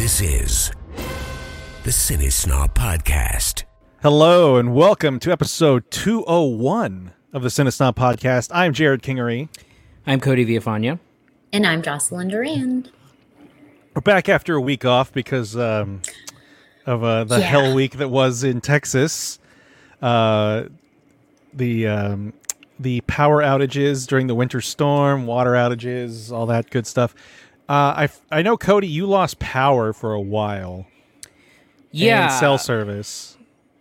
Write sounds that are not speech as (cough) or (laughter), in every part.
This is the Cinesnob Podcast. Hello and welcome to episode 201 of the Cinesnob Podcast. I'm Jerrod Kingery. I'm Cody Villafania. And I'm Jocelyn Durand. We're back after a week off because um, of uh, the Yeah. hell week that was in Texas. Uh, the um, the power outages during the winter storm, water outages, all that good stuff. Uh, I f- I know Cody, you lost power for a while. Yeah, and cell service.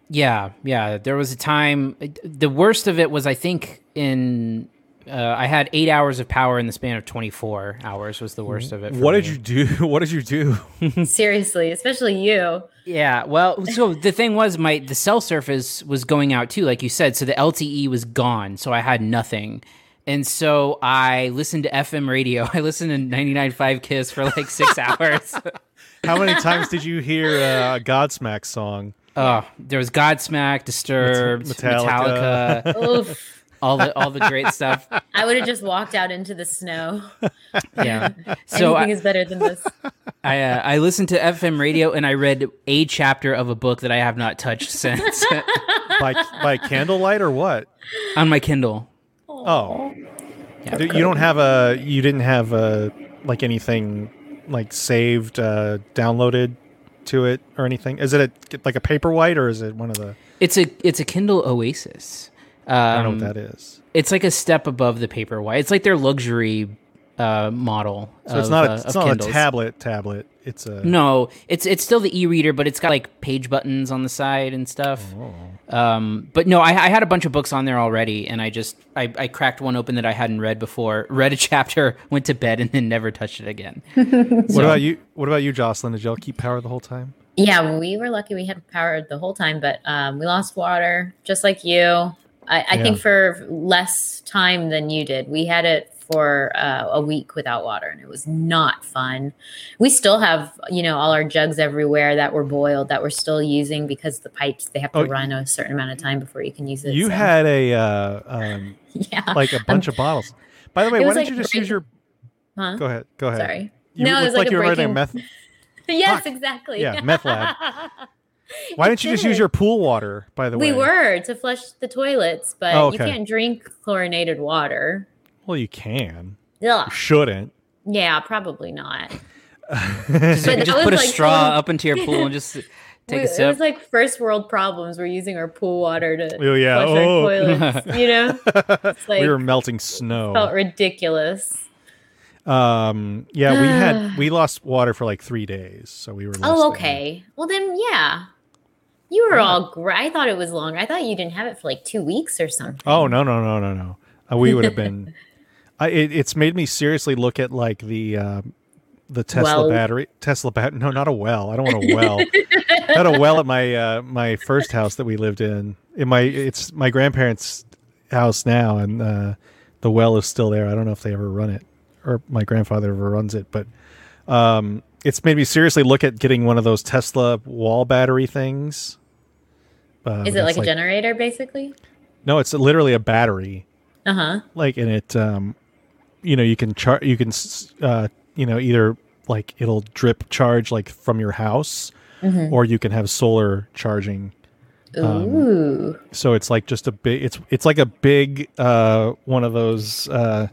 yeah, yeah. There was a time. The worst of it was, I think, in uh, I had eight hours of power in the span of 24 hours. Was the worst of it. for What did you do? (laughs) What did you do? (laughs) Seriously, especially you. Yeah, well, so the thing was, my the cell surface was going out too, like you said. So the LTE was gone, so I had nothing, and so I listened to FM radio. (laughs) I listened to 99.5 Kiss for like six (laughs) hours. How many times did you hear uh, a Godsmack song? Oh, there was Godsmack, Disturbed, Metallica. Metallica, all the all the great stuff. I would have just walked out into the snow. (laughs) Yeah. So Anything I, is better than this. I uh, I listened to FM radio and I read a chapter of a book that I have not touched since by by candlelight or what? on my Kindle. Oh, you don't have a you didn't have a like anything like saved uh, downloaded to it or anything. Is it a like a paperwhite or is it one of the? It's a it's a Kindle Oasis. Um, I don't know what that is. It's like a step above the Paperwhite. It's like their luxury uh, model. So it's of, not uh, a, it's of not Kindles. a tablet tablet. It's a No, it's it's still the e-reader, but it's got like page buttons on the side and stuff. Oh. Um, but no, I, I had a bunch of books on there already, and I just I, I cracked one open that I hadn't read before, (laughs) read a chapter, went to bed, and then never touched it again. (laughs) What about you? What about you, Jocelyn? Did y'all keep power the whole time? Yeah, we were lucky we had power the whole time, but um, we lost water just like you. I, I Yeah. think for less time than you did. We had it for uh, a week without water, and it was not fun. We still have, you know, all our jugs everywhere that were boiled that we're still using because the pipes they have to Oh, run a certain amount of time before you can use it. You so- had a uh, um, (laughs) yeah, like a bunch of bottles. By the way, why was don't you just use your? huh? Go ahead. Go ahead. Sorry. You No, it was like, like you were writing a meth. (laughs) yes, exactly. Yeah, meth lab. (laughs) Why didn't you just use your pool water? By the way, We were to flush the toilets, but Oh, you can't drink chlorinated water. Well, you can. Ugh. You shouldn't. Yeah, probably not. (laughs) Just, But just put a like straw up into your pool and just (laughs) take We- a it sip. was like first world problems. We're using our pool water to Oh, yeah. flush Oh. our toilets. You know, (laughs) it's like we were melting snow. felt ridiculous. Um, yeah, we had (sighs) we lost water for like three days, so we were. less Oh, than- okay. Well, then, yeah. You were all great. I thought it was longer. I thought you didn't have it for like two weeks or something. Oh no no no no no! Uh, we would have been. I, it, it's made me seriously look at like the um, the Tesla Well. battery. Tesla bat. No, not a well. I don't want a well. I had a well at my uh, my first house that we lived in. In my it's my grandparents' house now, and uh, the well is still there. I don't know if they ever run it or my grandfather ever runs it, but um, it's made me seriously look at getting one of those Tesla wall battery things. Uh, Is it like a generator, basically? No, it's literally a battery Uh huh. like and it um you know you can charge you can uh you know either like it'll drip charge like from your house Mm-hmm. or you can have solar charging Um, Ooh. so it's like just a big it's it's like a big uh one of those uh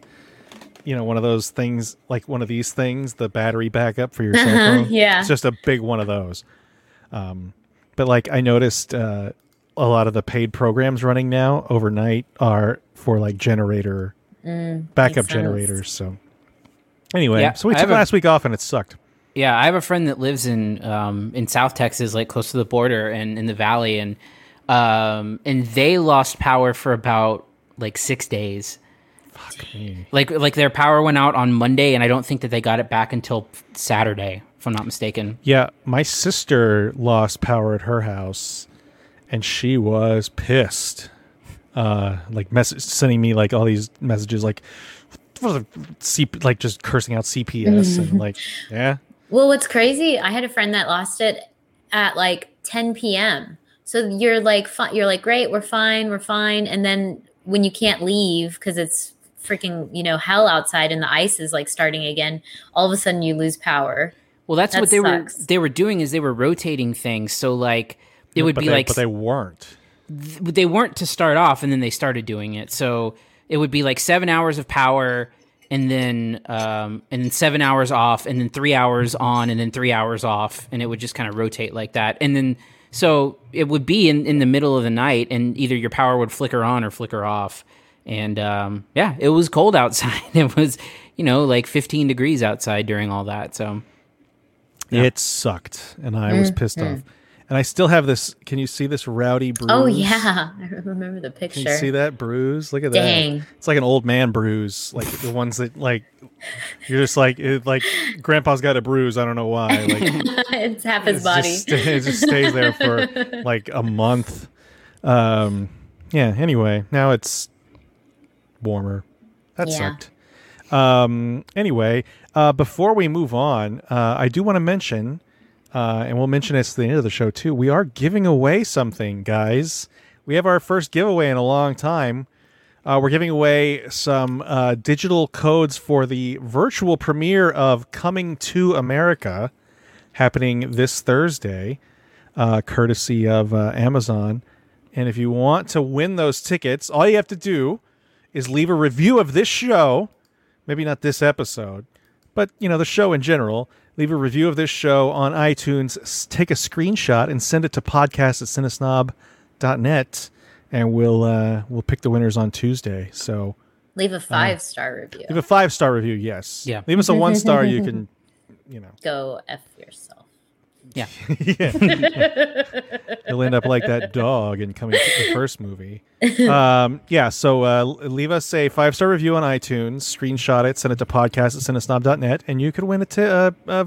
you know one of those things like one of these things the battery backup for your cell phone yeah. it's just a big one of those um but like i noticed uh a lot of the paid programs running now overnight are for like generator backup generators so anyway Yeah, so we took have a- last week off and it sucked Yeah, I have a friend that lives in um, in South Texas, like close to the border and in the valley, and um, and they lost power for about like six days. Like like their power went out on Monday, and I don't think that they got it back until Saturday, if I'm not mistaken. Yeah, my sister lost power at her house, and she was pissed. Uh, like mess- sending me like all these messages, like C- like just cursing out CPS and like, yeah, Well, what's crazy? I had a friend that lost it at like 10 p.m. So you're like, fi- you're like, great, we're fine, we're fine. And then when you can't leave because it's freaking, you know, hell outside and the ice is like starting again, all of a sudden you lose power. Well, that's That what they sucks. were they were doing is they were rotating things. So like it would but be they, like but they weren't. They weren't to start off and then they started doing it. So it would be like seven hours of power and then um, and then seven hours off and then three hours on and then three hours off and it would just kind of rotate like that. And then so it would be in, in the middle of the night and either your power would flicker on or flicker off. And um, yeah it was cold outside. (laughs) It was you know like 15 degrees outside during all that so. It sucked, and I was pissed off. And I still have this. Can you see this rowdy bruise? Oh yeah, (laughs) I remember the picture. Can you see that bruise? Look at Dang. that. It's like an old man bruise, like the ones that like you're just like it, like Grandpa's got a bruise. I don't know why. Like (laughs) it's half his it's body. Just, it just stays there for (laughs) like a month. Um, yeah. Anyway, now it's warmer. That Yeah. sucked. Um, anyway, uh, before we move on, uh, I do want to mention, uh, and we'll mention this at the end of the show too. We are giving away something, guys. We have our first giveaway in a long time. Uh, we're giving away some uh, digital codes for the virtual premiere of Coming to America, happening this Thursday, uh, courtesy of uh, Amazon. And if you want to win those tickets, all you have to do is leave a review of this show. Maybe not this episode, but you know the show in general. Leave a review of this show on iTunes. Take a screenshot and send it to podcast at cinesnob.net, and we'll uh, we'll pick the winners on Tuesday. So Leave a five star review. leave a five star review. Yes. Yeah. Leave us a one star. You can, (laughs) you know, Go f yourself. (laughs) yeah You'll end up like that dog in coming to the first movie. (laughs) Um, yeah, so uh, leave us a five star review on iTunes, screenshot it, send it to podcast at cinesnob.net, and you could win a, t- uh, a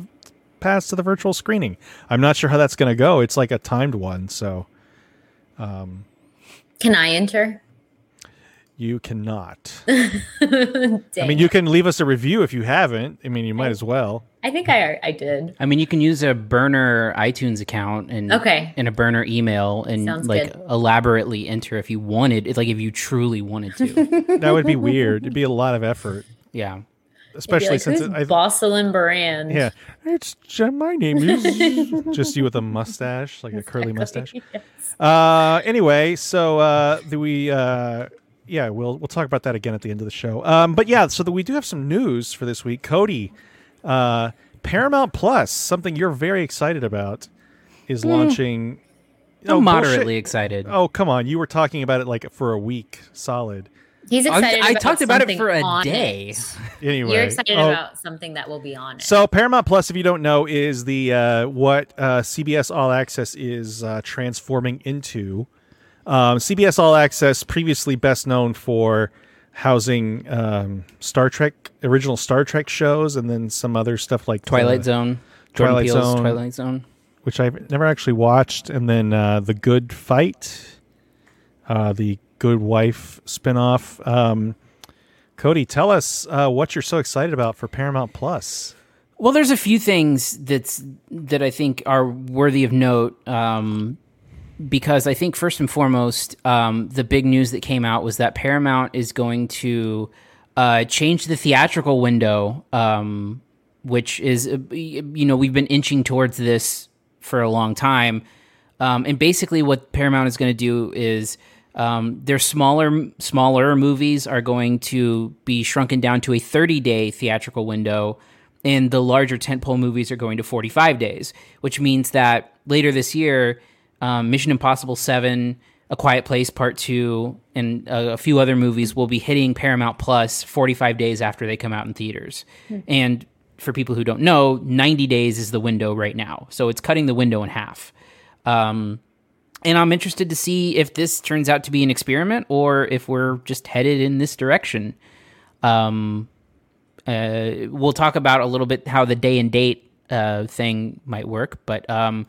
pass to the virtual screening. I'm not sure how that's going to go. It's like a timed one, so Can I enter? You cannot. (laughs) I mean, you can leave us a review if you haven't. I mean, you might as well. I think I I did. I mean, you can use a burner iTunes account and Okay. and a burner email and Sounds like good. elaborately enter if you wanted. It's like if you truly wanted to. (laughs) That would be weird. It'd be a lot of effort, yeah. Especially like, since who's it, I, Bosselin Brand. Yeah, it's my name is (laughs) just you with a mustache, like a curly mustache. Uh, anyway, so uh, the, we uh, yeah, we'll we'll talk about that again at the end of the show. Um, but yeah, so that we do have some news for this week. Cody, uh, Paramount Plus, something you're very excited about, is launching. I'm Oh, moderately bullshit. excited. Oh come on! You were talking about it like for a week solid. He's I- excited. I about talked about it for a day. it. (laughs) Anyway, You're excited oh, about something that will be on it. So Paramount Plus, if you don't know, is the uh, what uh, CBS All Access is uh, transforming into. Um, CBS All Access, previously best known for housing um, Star Trek original Star Trek shows, and then some other stuff like Twilight uh, Zone. Twilight Zone. Twilight Zone. which I've never actually watched, and then uh, the Good Fight, uh, the Good Wife spinoff. Um, Cody, tell us uh, what you're so excited about for Paramount Plus. Well, there's a few things that's that I think are worthy of note. Um, because I think first and foremost, um, the big news that came out was that Paramount is going to uh, change the theatrical window, um, which is uh, you know we've been inching towards this for a long time, um, and basically what Paramount is going to do is um, their smaller smaller movies are going to be shrunken down to a 30 day theatrical window and the larger tentpole movies are going to 45 days, which means that later this year, um, Mission Impossible 7, A Quiet Place Part 2, and a, a few other movies will be hitting Paramount Plus 45 days after they come out in theaters. And for people who don't know, 90 days is the window right now. So it's cutting the window in half. Um, and I'm interested to see if this turns out to be an experiment or if we're just headed in this direction. Um, uh, we'll talk about a little bit how the day and date uh, thing might work, but um,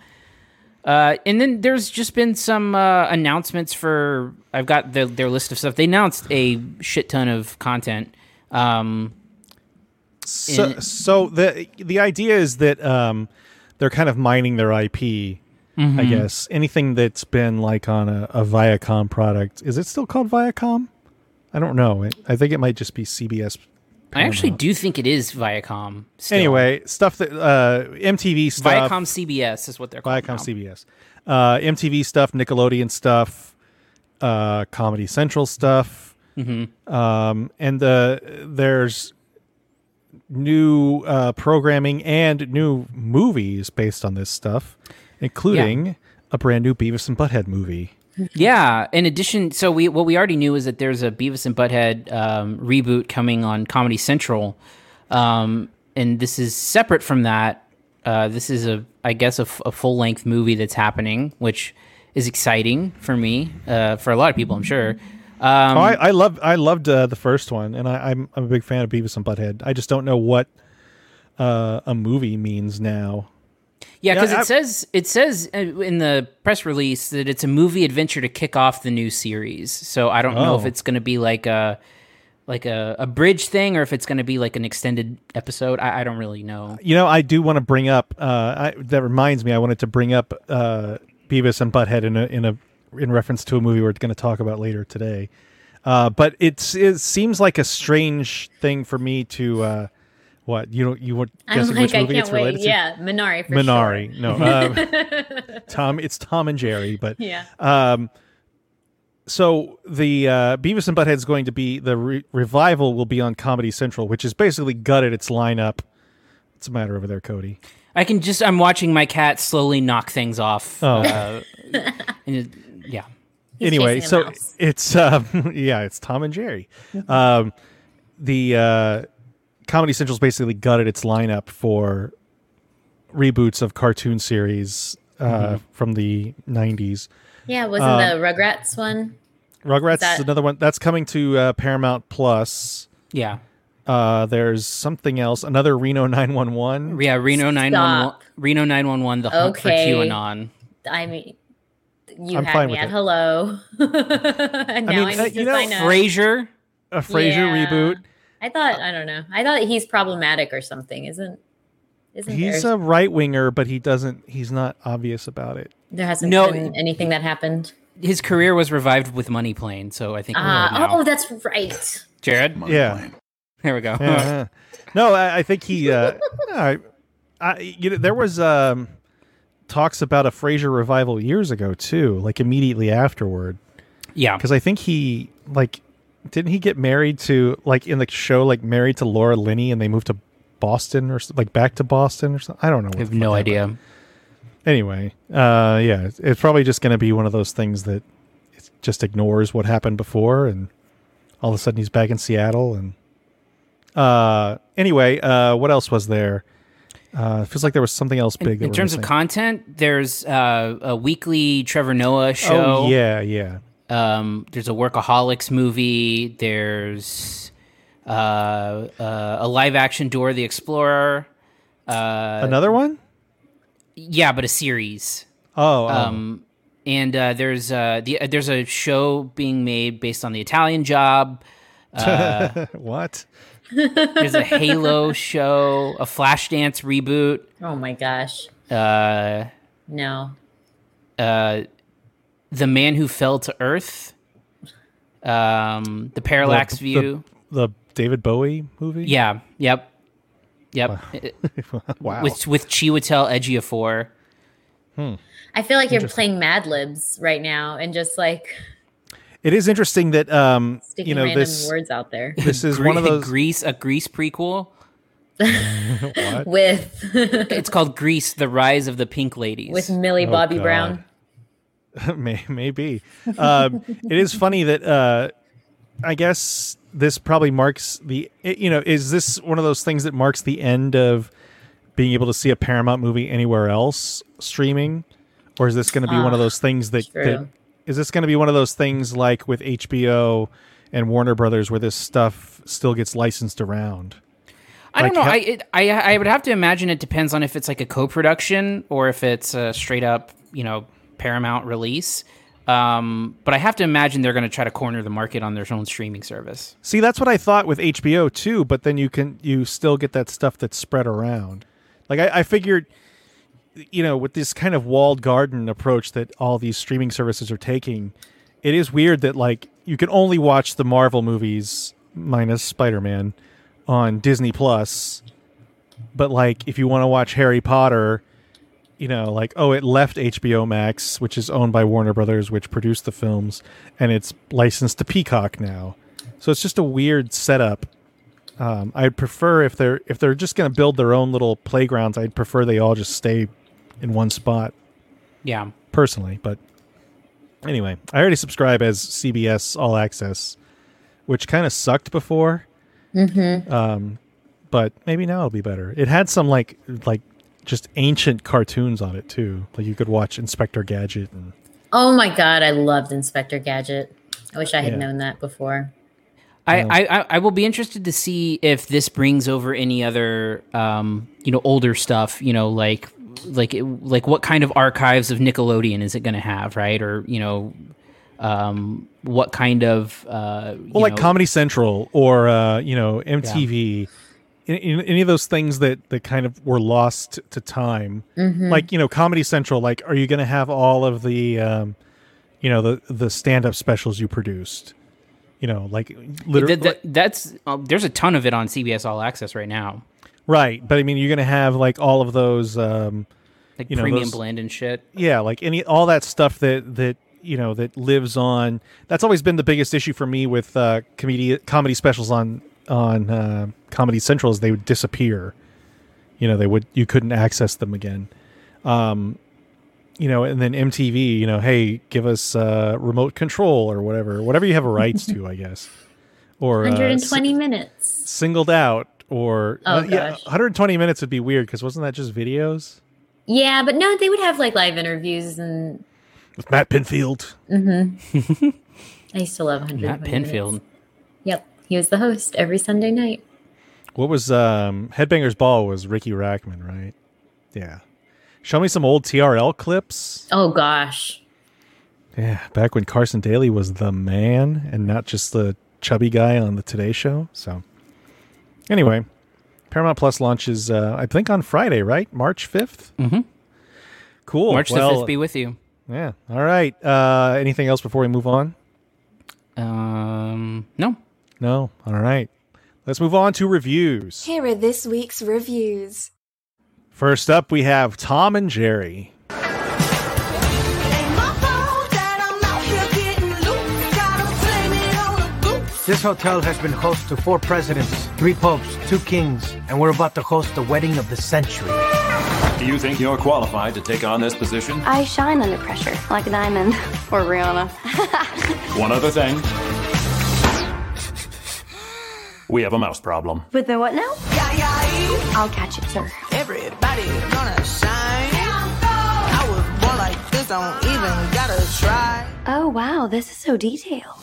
uh, and then there's just been some uh, announcements for. I've got the, their list of stuff. They announced a shit ton of content. Um, So, in- so the the idea is that um, they're kind of mining their IP. I guess anything that's been like on a, a Viacom product is it still called Viacom? I don't know. It, I think it might just be CBS I actually do think it is Viacom. Still. Anyway, stuff that uh, MTV stuff. Viacom CBS is what they're called. Viacom now. CBS, uh, MTV stuff, Nickelodeon stuff, uh, Comedy Central stuff, Mm-hmm. um, and uh, there's new uh, programming and new movies based on this stuff, including a brand new Beavis and Butthead movie. Yeah. In addition, so we what we already knew is that there's a Beavis and Butthead um, reboot coming on Comedy Central, um, and this is separate from that. Uh, this is a, I guess, a, full length movie that's happening, which is exciting for me, uh, for a lot of people, I'm sure. Um, oh, I, I love I loved uh, the first one, and I, I'm I'm a big fan of Beavis and Butthead. I just don't know what uh, a movie means now. Yeah, because I- it says it says uh, in the press release that it's a movie adventure to kick off the new series. So I don't know if Oh. it's going to be like a like a, a bridge thing or if it's going to be like an extended episode. I, I don't really know. You know, I do want to bring up. Uh, I, that reminds me, I wanted to bring up uh, Beavis and Butthead in a in a in reference to a movie we're going to talk about later today. Uh, but it's it seems like a strange thing for me to. What you know? You would I'm guessing like, which I can't it's wait. to? Yeah, Minari for Minari. sure. No, (laughs) um, Tom. It's Tom and Jerry, but Yeah. um, so the uh, Beavis and Butthead is going to be the re- revival will be on Comedy Central, which is basically gutted its lineup. What's the matter over there, Cody? I can just I'm watching my cat slowly knock things off. Oh. Uh, and it- yeah. He's anyway, so mouse. it's (laughs) um, yeah, it's Tom and Jerry. um, the uh, Comedy Central's basically gutted its lineup for reboots of cartoon series uh, Mm-hmm. from the '90s. yeah, wasn't um, the Rugrats one? Rugrats That- is another one that's coming to uh, Paramount Plus. Yeah. Uh, there's something else, another Reno 911. Yeah, Reno 911 Reno 911 the hunt Okay. for QAnon. I mean, you I'm had fine me with at it. hello. (laughs) and now I, mean, need uh, to you know, sign up. Frasier. A Frasier Yeah. reboot. I thought I don't know. I thought he's problematic or something. Isn't isn't He's there? a right winger, but he doesn't. He's not obvious about it. there hasn't No, been anything that happened. His career was revived with Money Plane, so I think we're Ah, oh, that's right. Jared, yeah. there we go. Yeah. no, I, I think he. Uh, (laughs) I, I, you know, there was um, talks about a Frasier revival years ago too, like immediately afterward, yeah. because I think he like didn't he get married to like in the show like married to Laura Linney and they moved to Boston or like back to Boston or something. I don't know. I have no happened. idea. Anyway, uh, yeah, it's- it's probably just going to be one of those things that it just ignores what happened before, and all of a sudden he's back in Seattle. And uh, anyway, uh, what else was there? Uh, feels like there was something else big. In we're terms of content, there's uh, a weekly Trevor Noah show. oh yeah, yeah. Um, there's a Workaholics movie. There's uh, uh, a live action Dora the Explorer. Uh, Another one? yeah, but a series. Oh, oh. Um, and uh, there's uh, the, uh, there's a show being made based on the Italian Job. (laughs) uh, what? There's a Halo show, a Flashdance reboot. Oh my gosh. Uh, No. uh, the Man Who Fell to Earth. Um, the Parallax The- View. The David Bowie movie? Yeah. Yep. Yep. wow. (laughs) With with Chiwetel Ejiofor. I feel like you're playing Mad Libs right now and just like it is interesting that um, sticking you know random this words out there (laughs) this is Gre- one of those. Grease, a Grease prequel. (laughs) with It's called Grease: The Rise of the Pink Ladies. with Millie Oh, Bobby God. Brown. (laughs) May, maybe. Um, it is funny that uh, I guess this probably marks the. you know, is this one of those things that marks the end of being able to see a Paramount movie anywhere else streaming, or is this going to be one of Ah, those things that, that is this going to be one of those things like with HBO and Warner Brothers where this stuff still gets licensed around? I don't know. how- I, it, I I would have to imagine it depends on if it's like a co-production or if it's a straight up, you know, Paramount release. Um, but I have to imagine they're going to try to corner the market on their own streaming service. See, that's what I thought with HBO too, but then you can you still get that stuff that's spread around. Like I, I figured, you know, with this kind of walled garden approach that all these streaming services are taking, it is weird that like you can only watch the Marvel movies minus Spider Man on Disney Plus. But like, if you want to watch Harry Potter, you know, like, oh, it left HBO Max, which is owned by Warner Brothers, which produced the films, and it's licensed to Peacock now. So it's just a weird setup. Um, I'd prefer if they're if they're just going to build their own little playgrounds, I'd prefer they all just stay in one spot Yeah. personally. But anyway, I already subscribe as CBS All Access, which kind of sucked before. Mm-hmm. Um, but maybe now it'll be better. It had some like like just ancient cartoons on it too. Like you could watch Inspector Gadget and Oh my god, I loved Inspector Gadget. I wish I had Yeah. known that before. I, I, I- I will be interested to see if this brings over any other um, you know older stuff you know like like it- like what kind of archives of Nickelodeon is it going to have right or you know um, what kind of uh, you well, like know- Comedy Central or uh, you know MTV. In, in, any of those things that, that kind of were lost to time, like you know Comedy Central. Like, are you going to have all of the, um, you know, the the stand up specials you produced? You know, like literally, That- that- that's uh, there's a ton of it on CBS All Access right now right? But I mean, you're going to have like all of those. Um, like You know, premium those- blend and shit yeah like any all that stuff that that you know that lives on that's always been the biggest issue for me with uh comedy comedy specials on on uh, comedy central is they would disappear you know they would you couldn't access them again um you know and then mtv you know hey give us uh remote control or whatever whatever you have (laughs) rights to i guess or uh, 120 minutes. singled out or Oh, uh, yeah gosh. 120 minutes would be weird because wasn't that just videos Yeah, but no, they would have like live interviews and with matt pinfield (laughs) I used to love 120 Matt Pinfield Minutes. Yep. He was the host every Sunday night. What was um Headbangers Ball was Riki Rachtman, right? Yeah. Show me some old TRL clips. Oh gosh. Yeah, back when Carson Daly was the man and not just the chubby guy on the Today Show. So, anyway, Paramount Plus launches, uh, I think, on Friday, right? March 5th? Mhm. Cool. March the fifth be with you Yeah. All right. Uh, anything else before we move on? um no No. All right. Let's move on to reviews. Here are this week's reviews. First up, we have Tom and Jerry. This hotel has been host to four presidents, three popes, two kings, and we're about to host the wedding of the century. Do you think you're qualified to take on this position? I shine under pressure, like a diamond. Or Rihanna. (laughs) One other thing. We have a mouse problem. With the what now? I'll catch it, sir. Everybody gonna shine. I was born like this, don't even gotta try. Oh, wow, this is so detailed.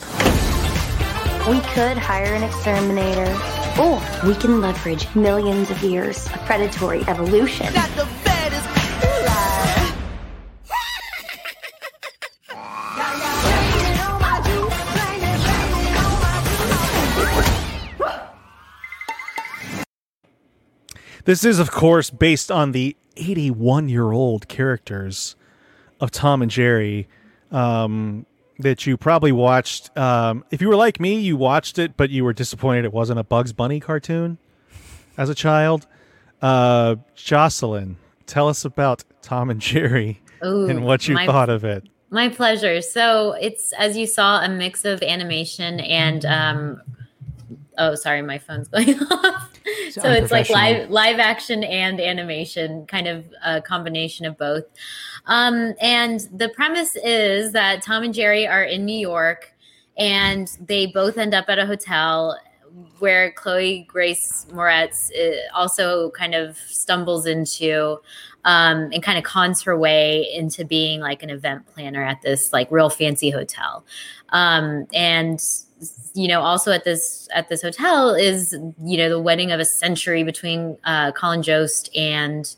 We could hire an exterminator, or we can leverage millions of years of predatory evolution. This is, of course, based on the 81 year old characters of Tom and Jerry um, that you probably watched. Um, if you were like me, you watched it, but you were disappointed it wasn't a Bugs Bunny cartoon as a child. Uh, Jocelyn, tell us about Tom and Jerry Ooh, and what you my- thought of it. My pleasure. So it's as you saw a mix of animation and um oh sorry, my phone's going (laughs) off. (laughs) so it's like live live action and animation, kind of a combination of both. Um, and the premise is that Tom and Jerry are in New York and they both end up at a hotel where Chloe Grace Moretz uh, also kind of stumbles into um, and kind of cons her way into being like an event planner at this like real fancy hotel. Um, and you know, also at this at this hotel is you know the wedding of a century between uh, Colin Jost and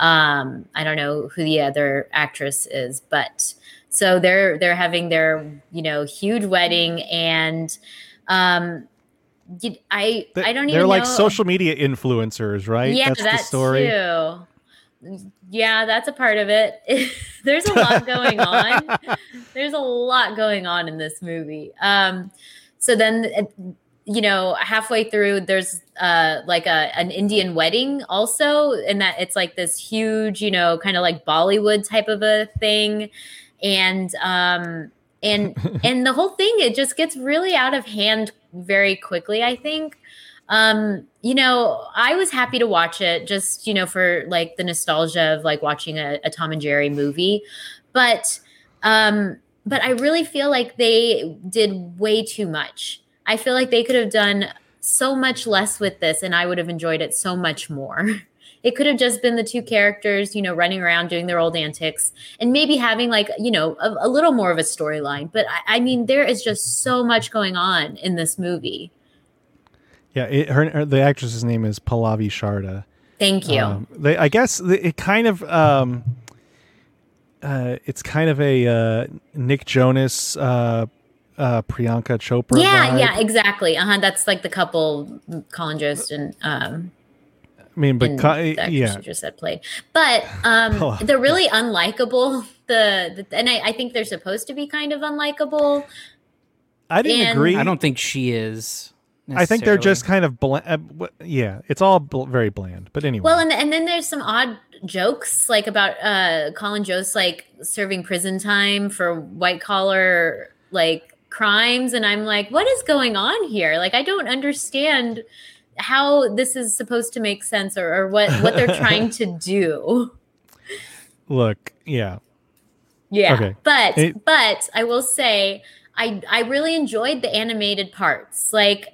um, I don't know who the other actress is, but so they're they're having their you know huge wedding and um, I They- I don't even. Know. They're like know. social media influencers, right? Yeah, That's that the story. too. Yeah, that's a part of it. (laughs) There's a lot going on. (laughs) There's a lot going on in this movie. Um, so then, you know, halfway through, there's uh, like a an Indian wedding also, and that it's like this huge, you know, kind of like Bollywood type of a thing, and um, and (laughs) and the whole thing it just gets really out of hand very quickly. I think. Um, you know, I was happy to watch it just, you know, for like the nostalgia of like watching a, a Tom and Jerry movie. But um, but I really feel like they did way too much. I feel like they could have done so much less with this and I would have enjoyed it so much more. (laughs) It could have just been the two characters, you know, running around doing their old antics and maybe having like, you know, a, a little more of a storyline. But I, I mean, there is just so much going on in this movie. Yeah, it, her, her the actress's name is Pallavi Sharda. Thank you. Um, they, I guess the- it kind of um, uh, it's kind of a uh, Nick Jonas, uh, uh, Priyanka Chopra. yeah, vibe. yeah, exactly. Uh huh. That's like the couple, Colin Jost and um, I mean, but co- yeah, you just said played. But um, (laughs) Oh, they're really unlikable. The, the and I, I think they're supposed to be kind of unlikable. I didn't and- agree. I don't think she is. I think they're just kind of bland. Uh, w- yeah, it's all bl- very bland. But anyway, Well, and and then there's some odd jokes like about uh Colin Jost like serving prison time for white collar like crimes, and I'm like, what is going on here? Like, I don't understand how this is supposed to make sense or, or what what they're trying to (laughs) do. look, yeah, Yeah. Okay. But It- but I will say I I really enjoyed the animated parts. Like y-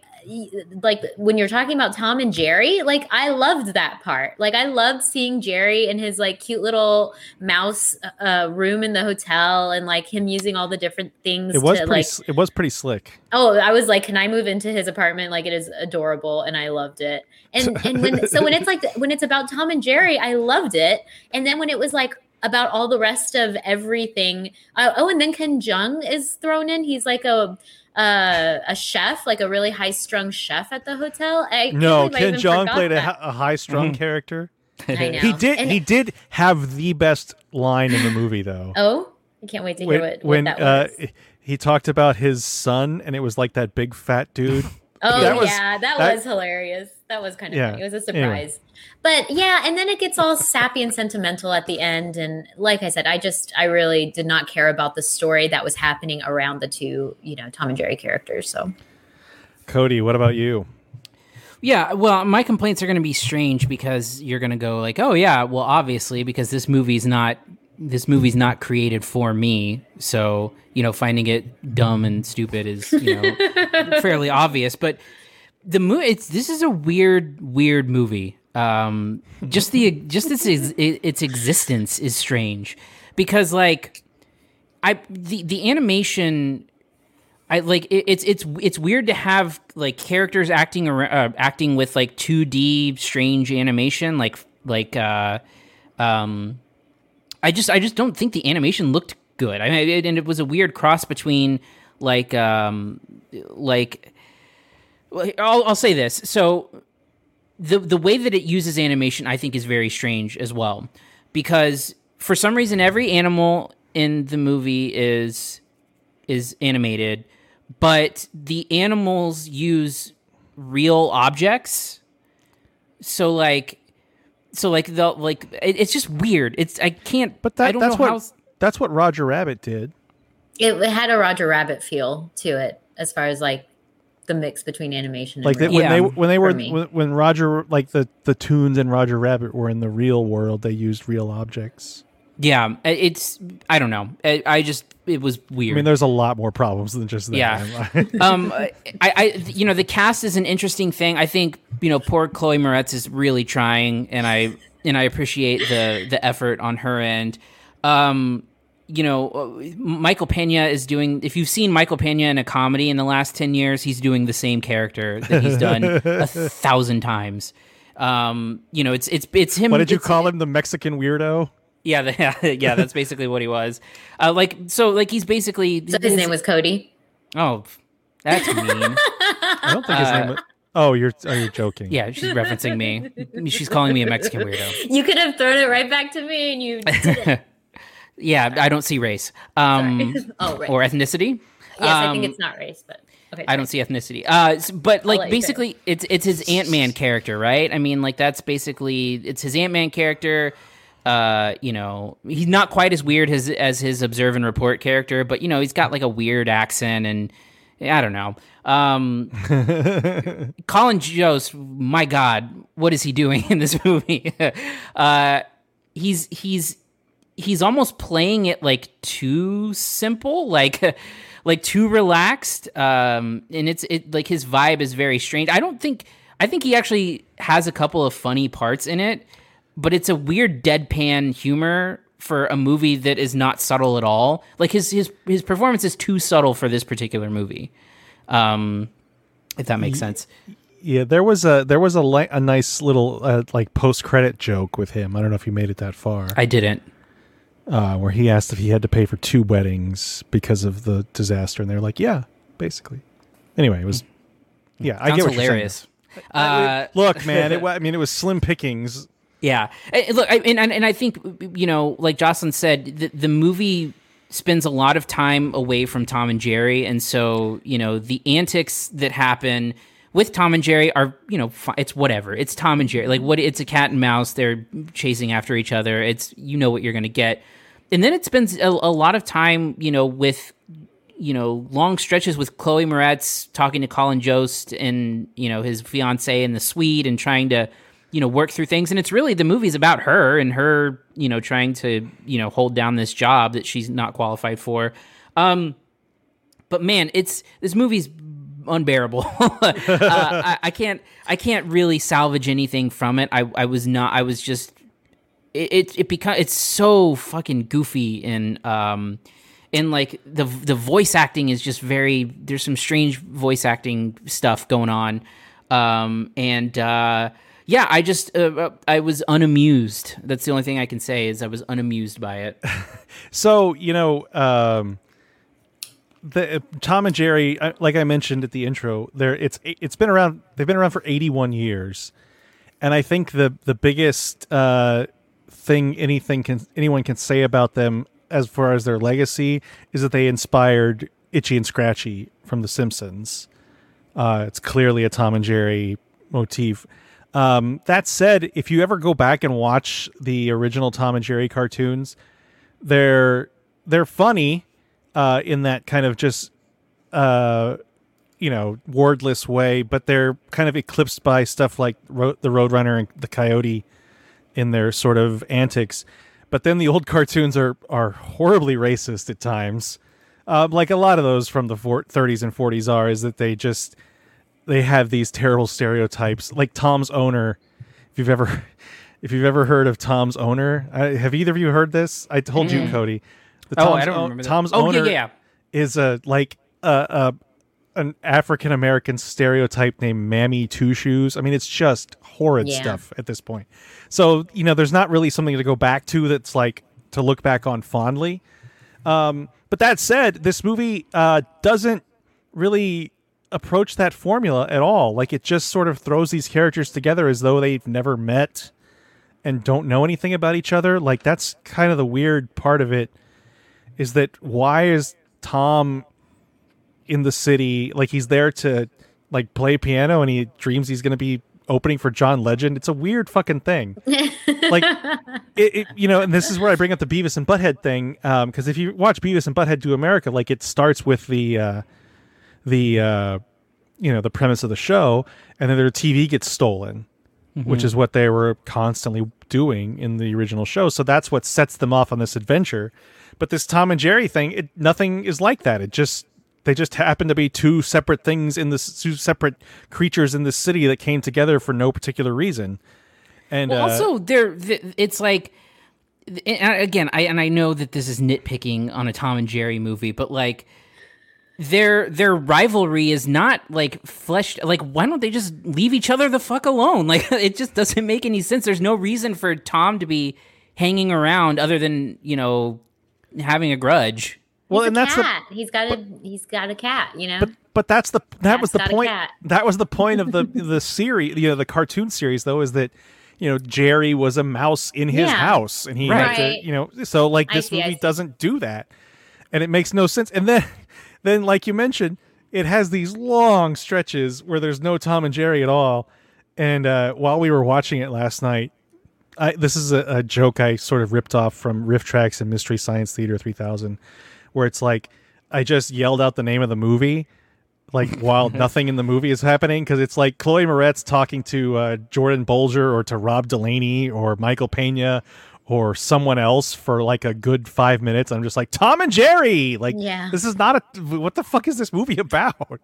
like when you're talking about Tom and Jerry, like I loved that part. Like I loved seeing Jerry in his like cute little mouse uh, room in the hotel and like him using all the different things it was to pretty. like it was pretty slick. Oh, I was like, can I move into his apartment? Like it is adorable, and I loved it. And and when so when it's like (laughs) when it's about Tom and Jerry, I loved it. And then when it was like about all the rest of everything, uh, oh, and then Ken Jeong is thrown in. He's like a uh, a chef, like a really high strung chef at the hotel. I No, believe Ken Jeong played a, a high strung character. I (laughs) know. He did. And- he did have the best line in the movie, though. (laughs) Oh, I can't wait to when hear what, what when, that uh, he talked about his son, and it was like that big fat dude. (laughs) Oh that was- yeah, that, that- was hilarious. That was kind of Yeah, funny. It was a anyway. surprise. But yeah, and then it gets all sappy and sentimental at the end. And like I said, I just I really did not care about the story that was happening around the two, you know, Tom and Jerry characters. So Cody, what about you? Yeah, well, my complaints are going to be strange because you're going to go like, "Oh yeah, well obviously because this movie's not this movie's not created for me." So, you know, finding it dumb and stupid is, you know, (laughs) fairly obvious, but the movie it's this is a weird weird movie. Um just the just its its existence is strange because like I the the animation I like it, it's it's it's weird to have like characters acting uh, acting with like 2D strange animation like like uh um I just I just don't think the animation looked good. I mean it, and it was a weird cross between like um like I'll I'll say this. So the the way that it uses animation I think is very strange as well because for some reason every animal in the movie is is animated but the animals use real objects so like so like the like it, it's just weird it's i can't But I don't that's know what how that's what Roger Rabbit did. it had a Roger Rabbit feel to it as far as like the mix between animation and Like they, when Yeah. they when they were when, when Roger like the the tunes and Roger Rabbit were in the real world, they used real objects. yeah it's i don't know i, I just it was weird. I mean, there's a lot more problems than just that. Yeah. (laughs) um, I, I, you know, the cast is an interesting thing. I think, you know, poor Chloe Moretz is really trying, and I and I appreciate the the effort on her end. Um, you know, uh, Michael Pena is doing. If you've seen Michael Pena in a comedy in the last ten years, he's doing the same character that he's done (laughs) a thousand times. Um, you know, it's it's it's him. what did you call him? The Mexican weirdo? Yeah, the, (laughs) yeah, that's basically what he was. Uh, like, so, like, he's basically. so his name was Cody. Oh, that's mean. (laughs) I don't think his name. Was, oh, you're oh, you're joking. Yeah, she's referencing me. She's calling me a Mexican weirdo. You could have thrown it right back to me and you didn't. Yeah, I don't see race um, (laughs) oh, right. or ethnicity. yes, I think Um, it's not race, but Okay, I don't see ethnicity. Uh, but like let you basically, it's it's his Ant Man character, right? I mean, like that's basically it's his Ant Man character. Uh, you know, he's not quite as weird as as his Observe and Report character, but you know, he's got like a weird accent, and I don't know. Um, (laughs) Colin Jost, my God, what is he doing (laughs) in this movie? uh, he's he's he's almost playing it like too simple, (laughs) like like too relaxed. Um, and it's it like his vibe is very strange. I don't think I think he actually has a couple of funny parts in it, but it's a weird deadpan humor for a movie that is not subtle at all. Like his his his performance is too subtle for this particular movie. Um, if that makes sense. Yeah, there was a there was a li- a nice little uh, like post credit joke with him. I don't know if you made it that far. I didn't. Uh, where he asked if he had to pay for two weddings because of the disaster, and they're like, "Yeah, basically." Anyway, it was yeah. I get what hilarious. You're saying. Uh, Look, man, it, (laughs) I mean, it was slim pickings. Yeah, Eh, look, I, and and and I think you know, like Jocelyn said, the, the movie spends a lot of time away from Tom and Jerry, and so you know the antics that happen with Tom and Jerry are you know it's whatever. It's Tom and Jerry, like what it's a cat and mouse. They're chasing after each other. It's you know what you're going to get, and then it spends a, a lot of time you know with you know long stretches with Chloe Moretz talking to Colin Jost and you know his fiance in the suite and trying to you know work through things. And it's really the movie's about her and her you know trying to you know hold down this job that she's not qualified for. Um but man it's this movie's unbearable. (laughs) Uh, I, I can't i can't really salvage anything from it. I i was not i was just it it, it become it's so fucking goofy and um and like the the voice acting is just very there's some strange voice acting stuff going on. Um and uh yeah i just uh, i was unamused. That's the only thing i can say is i was unamused by it. (laughs) So you know, um, the Tom and Jerry, uh, like I mentioned at the intro, there it's it's been around. They've been around for eighty one years, and I think the the biggest uh, thing anything can anyone can say about them as far as their legacy is that they inspired Itchy and Scratchy from The Simpsons. Uh, it's clearly a Tom and Jerry motif. Um, that said, if you ever go back and watch the original Tom and Jerry cartoons, they're they're funny uh, in that kind of just uh, you know wordless way, but they're kind of eclipsed by stuff like Ro- the Roadrunner and the Coyote in their sort of antics. But then the old (laughs) cartoons are are horribly racist at times, um, like a lot of those from the four- 30s and 40s are. Is that they just they have these terrible stereotypes, like Tom's owner. If you've ever (laughs) if you've ever heard of Tom's owner, uh, have either of you heard this? I told you, Mm-mm. Cody. The Oh, Tom's I don't remember that. Tom's Oh, yeah, owner yeah. is a like a, a an African American stereotype named Mammy Two Shoes. I mean, it's just horrid Yeah. stuff at this point. So you know, there's not really something to go back to that's like to look back on fondly. Um, but that said, this movie uh, doesn't really approach that formula at all. Like it just sort of throws these characters together as though they've never met and don't know anything about each other. Like that's kind of the weird part of it is that why is Tom in the city like he's there to like play piano and he dreams he's going to be opening for John Legend. It's a weird fucking thing. (laughs) like it, it, you know, and this is where I bring up the Beavis and Butthead thing because if you watch Beavis and Butthead Do America, like it starts with the uh, the uh, you know the premise of the show, and then their TV gets stolen, which Mhm. is what they were constantly doing in the original show. So that's what sets them off on this adventure. But this Tom and Jerry thing, it, nothing is like that. It just they just happen to be two separate things in this two separate creatures in this city that came together for no particular reason. And well, uh, also there th- it's like and again i and i know that this is nitpicking on a tom and jerry movie but like their their rivalry is not like fleshed like why don't they just leave each other the fuck alone? (laughs) Like it just doesn't make any sense. There's no reason for tom to be hanging around other than you know having a grudge well, He's and a that's the cat. he's got a he's got a cat. You know. but but that's the that was the Cat's got a point that was the point of the (laughs) the series you know the cartoon series though is that you know jerry was a mouse in his Yeah. house and he had to you know so like this see, movie doesn't do that and it makes no sense and then (laughs) then like you mentioned it has these long stretches where there's no Tom and Jerry at all. And uh, while we were watching it last night, I, this is a, a joke I sort of ripped off from RiffTrax and Mystery Science Theater 3000, where it's like I just yelled out the name of the movie, like (laughs) while nothing in the movie is happening, because it's like Chloe Moretz talking to uh, Jordan Bolger or to Rob Delaney or Michael Pena or someone else for like a good five minutes. I'm just like Tom and Jerry. Like, Yeah. this is not a. What the fuck is this movie (laughs) about?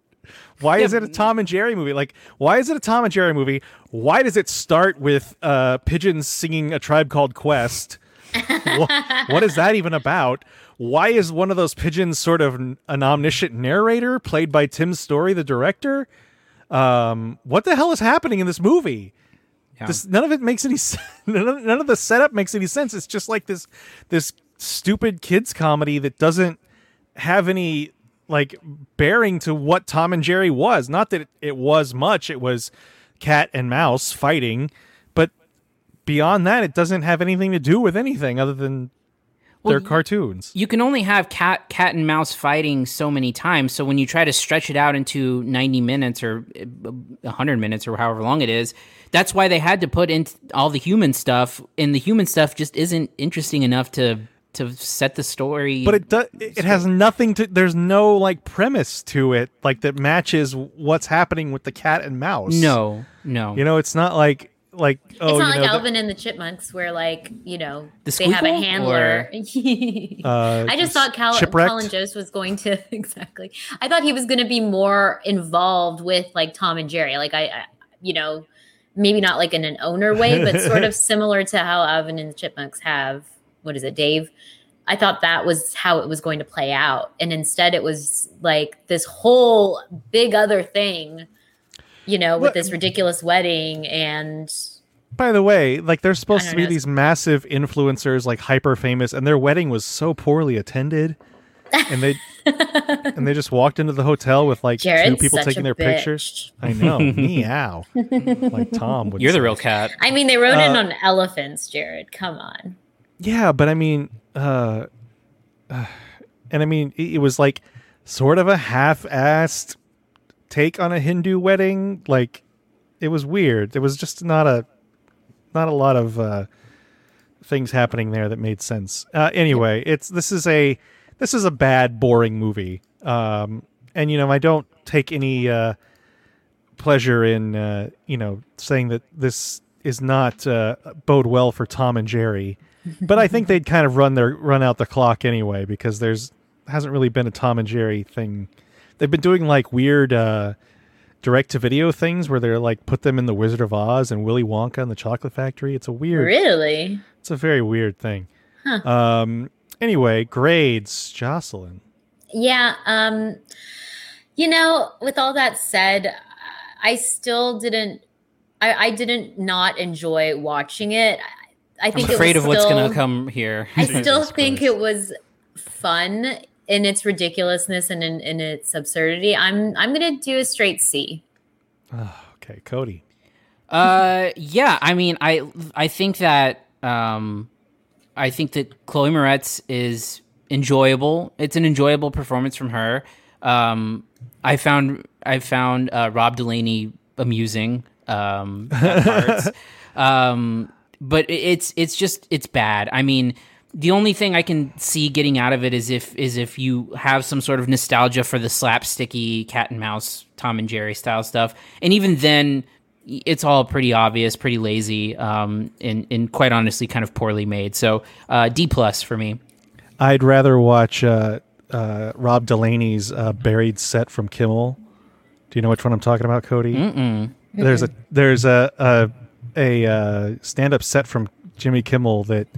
Why is it a Tom and Jerry movie? Like, why is it a Tom and Jerry movie? Why does it start with uh, pigeons singing a tribe called Quest? (laughs) what, what is that even about? Why is one of those pigeons sort of an omniscient narrator played by Tim Story, the director? Um, what the hell is happening in this movie? This, none of it makes any (laughs) sense. None of, none of the setup makes any sense. It's just like this this stupid kids comedy that doesn't have any like bearing to what Tom and Jerry was. Not that it, it was much. It was cat and mouse fighting, but beyond that, it doesn't have anything to do with anything other than Well, their y- cartoons. You can only have cat cat and mouse fighting so many times. So when you try to stretch it out into 90 minutes or uh, 100 minutes or however long it is, that's why they had to put in all the human stuff and the human stuff just isn't interesting enough to to set the story. But it does. It has nothing to. There's no like premise to it, like that matches what's happening with the cat and mouse. No, no. You know, it's not like like oh, it's not like know, the- Alvin and the Chipmunks, where like you know The they have a handler. (laughs) Uh, I just thought Cal-? Colin Jost was going to (laughs) exactly. I thought he was going to be more involved with like Tom and Jerry. Like I, I you know, maybe not like in an owner way, but (laughs) sort of similar to how Alvin and the Chipmunks have. What is it, Dave? I thought that was how it was going to play out, and instead it was like this whole big other thing. You know, with What- this ridiculous wedding and By the way, like they're supposed to be know. these massive influencers, like hyper famous, and their wedding was so poorly attended, and they (laughs) and they just walked into the hotel with like two people taking a their pictures. I know, meow, (laughs) like Tom. Would You're the real cat. I mean, they rode in Uh, on elephants, Jerrod. Come on. Yeah, but I mean, uh, uh, and I mean, it, it was like sort of a half-assed take on a Hindu wedding. Like, it was weird. There was just not a not a lot of uh, things happening there that made sense. Uh, anyway, it's this is a this is a bad, boring movie. Um, and you know, I don't take any uh, pleasure in uh, you know saying that this is not uh, bode well for Tom and Jerry. But I think they'd kind of run their run out the clock anyway because there's hasn't really been a Tom and Jerry thing. They've been doing like weird uh, direct to video things where they're like put them in the Wizard of Oz and Willy Wonka and the Chocolate Factory. It's a weird Really? it's a very weird thing. Huh. Um anyway, grades, Jocelyn. Yeah. Um, you know, with all that said, I still didn't. I, I didn't not enjoy watching it. I, I I'm think afraid it of was what's gonna come here. I (laughs) still think it was fun in its ridiculousness and in, in its absurdity. I'm I'm gonna do a straight C. (sighs) Okay, Cody. Uh, yeah. I mean, I I think that um, I think that Chloe Moretz is enjoyable. It's an enjoyable performance from her. Um, I found I found uh, Rob Delaney amusing um, at parts. (laughs) um, but it's it's just it's bad. I mean, the only thing I can see getting out of it is if is if you have some sort of nostalgia for the slapsticky cat and mouse Tom and Jerry style stuff, and even then, it's all pretty obvious, pretty lazy, um, and and quite honestly, kind of poorly made. So uh, D plus for me. I'd rather watch uh, uh, Rob Delaney's uh, buried set from Kimmel. Do you know which one I'm talking about, Cody? Mm-mm. There's a there's a a, a uh, stand up set from Jimmy Kimmel that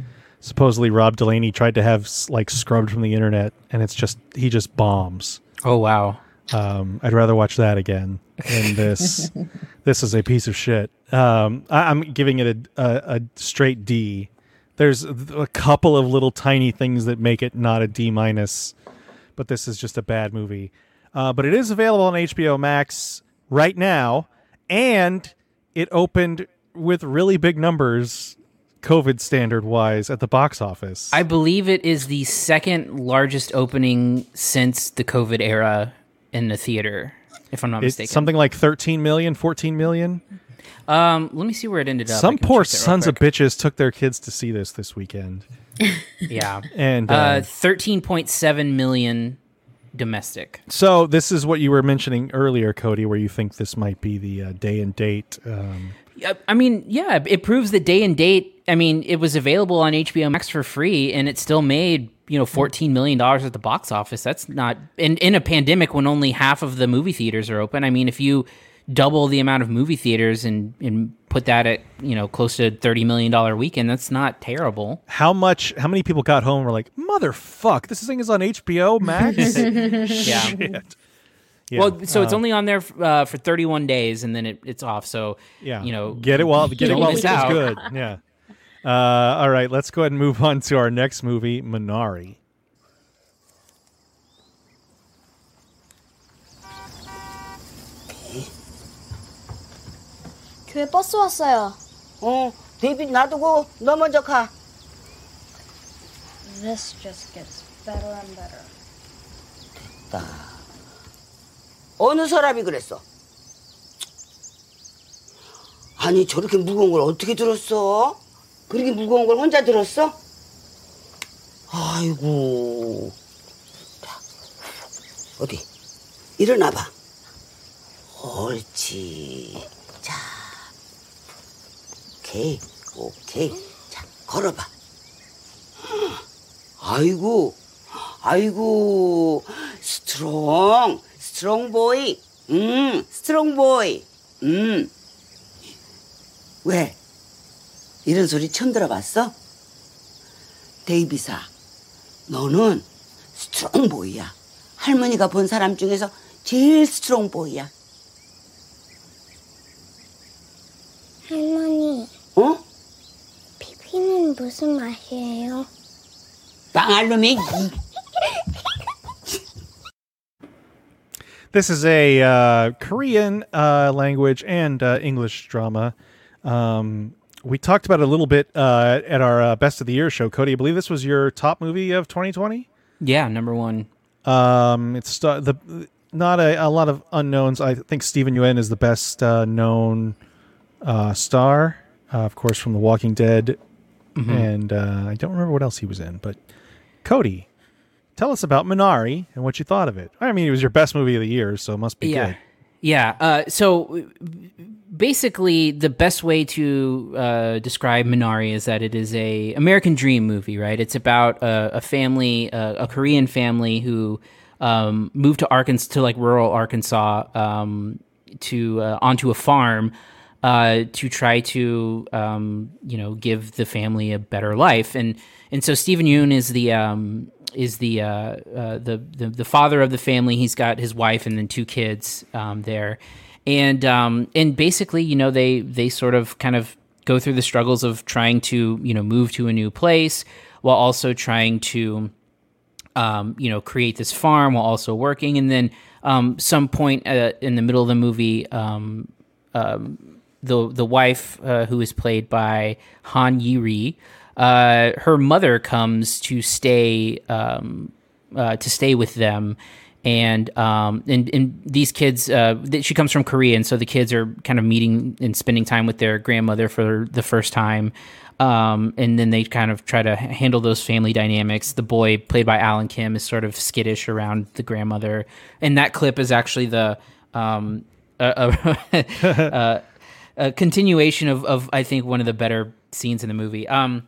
supposedly Rob Delaney tried to have like scrubbed from the internet, and it's just he just bombs. Oh wow! Um, I'd rather watch that again than this. (laughs) this is a piece of shit. Um, I, I'm giving it a, a, a straight D. There's a couple of little tiny things that make it not a D minus, but this is just a bad movie. Uh, but it is available on HBO Max right now, and it opened with really big numbers, COVID standard wise, at the box office. I believe it is the second largest opening since the COVID era in the theater, if I'm not It's mistaken. something like 13 million, 14 million. Um, let me see where it ended up. Some poor sons of bitches took their kids to see this this weekend. (laughs) Yeah, And uh, uh, thirteen point seven million domestic. so this is what you were mentioning earlier, Cody, where you think this might be the uh, day and date. Um, I mean, yeah, it proves that day and date. I mean, it was available on HBO Max for free, and it still made you know fourteen million dollars at the box office. That's not in in a pandemic when only half of the movie theaters are open. I mean, if you double the amount of movie theaters and and put that at you know close to thirty million dollar weekend, that's not terrible. how much? How many people got home and were like, "Motherfuck, this thing is on HBO Max." (laughs) Yeah. Shit. Yeah, Well, so it's uh, only on there uh, for 31 days, and then it, it's off. So yeah. you know, get it while get it don't while miss it feels out. good. (laughs) Yeah. Uh, all right, let's go ahead and move on to our next movie, Minari. 교회 버스 왔어요. 어, 데이빗 놔두고 너 먼저 가. This just gets better and better. 어느 사람이 그랬어? 아니 저렇게 무거운 걸 어떻게 들었어? 그렇게 무거운 걸 혼자 들었어? 아이고. 자, 어디? 일어나봐. 옳지. 자, 오케이, 오케이. 자, 걸어봐. 아이고, 아이고, 스트롱, 스트롱 보이. 음, 스트롱 보이. 음. 왜? 이런 소리 처음 들어봤어? 데이비사, 너는 스트롱 보이야. 할머니가 본 사람 중에서 제일 스트롱 보이야. 할머니, 어? 피피는 무슨 맛이에요? 빵알루미. This is a uh, Korean uh, language and uh, English drama. Um, we talked about it a little bit uh, at our uh, Best of the Year show. Cody, I believe this was your top movie of 2020. Yeah, number one. Um, it's the not a, a lot of unknowns. I think Steven Yeun is the best uh, known uh, star, uh, of course, from The Walking Dead, Mhm. and uh, I don't remember what else he was in. But Cody, tell us about Minari and what you thought of it. I mean, it was your best movie of the year, so it must be yeah. good. Yeah. Uh, so basically, the best way to uh, describe Minari is that it is a American Dream movie, right? It's about a, a family, uh, a Korean family who um, moved to Arkansas, to like rural Arkansas, um, to uh, onto a farm. Uh, to try to um, you know give the family a better life, and and so Steven Yeun is the um, is the, uh, uh, the the the father of the family. He's got his wife and then two kids um, there, and um, and basically, you know, they they sort of kind of go through the struggles of trying to you know move to a new place while also trying to um, you know create this farm while also working, and then um, some point uh, in the middle of the movie. Um, um, the the wife uh, who is played by Han Ye-ri, uh, her mother comes to stay um, uh, to stay with them, and um, and and these kids. Uh, she comes from Korea, and so the kids are kind of meeting and spending time with their grandmother for the first time. Um, and then they kind of try to handle those family dynamics. The boy, played by Alan Kim, is sort of skittish around the grandmother, and that clip is actually the um, a, a, (laughs) uh, a continuation of, of I think one of the better scenes in the movie. Um,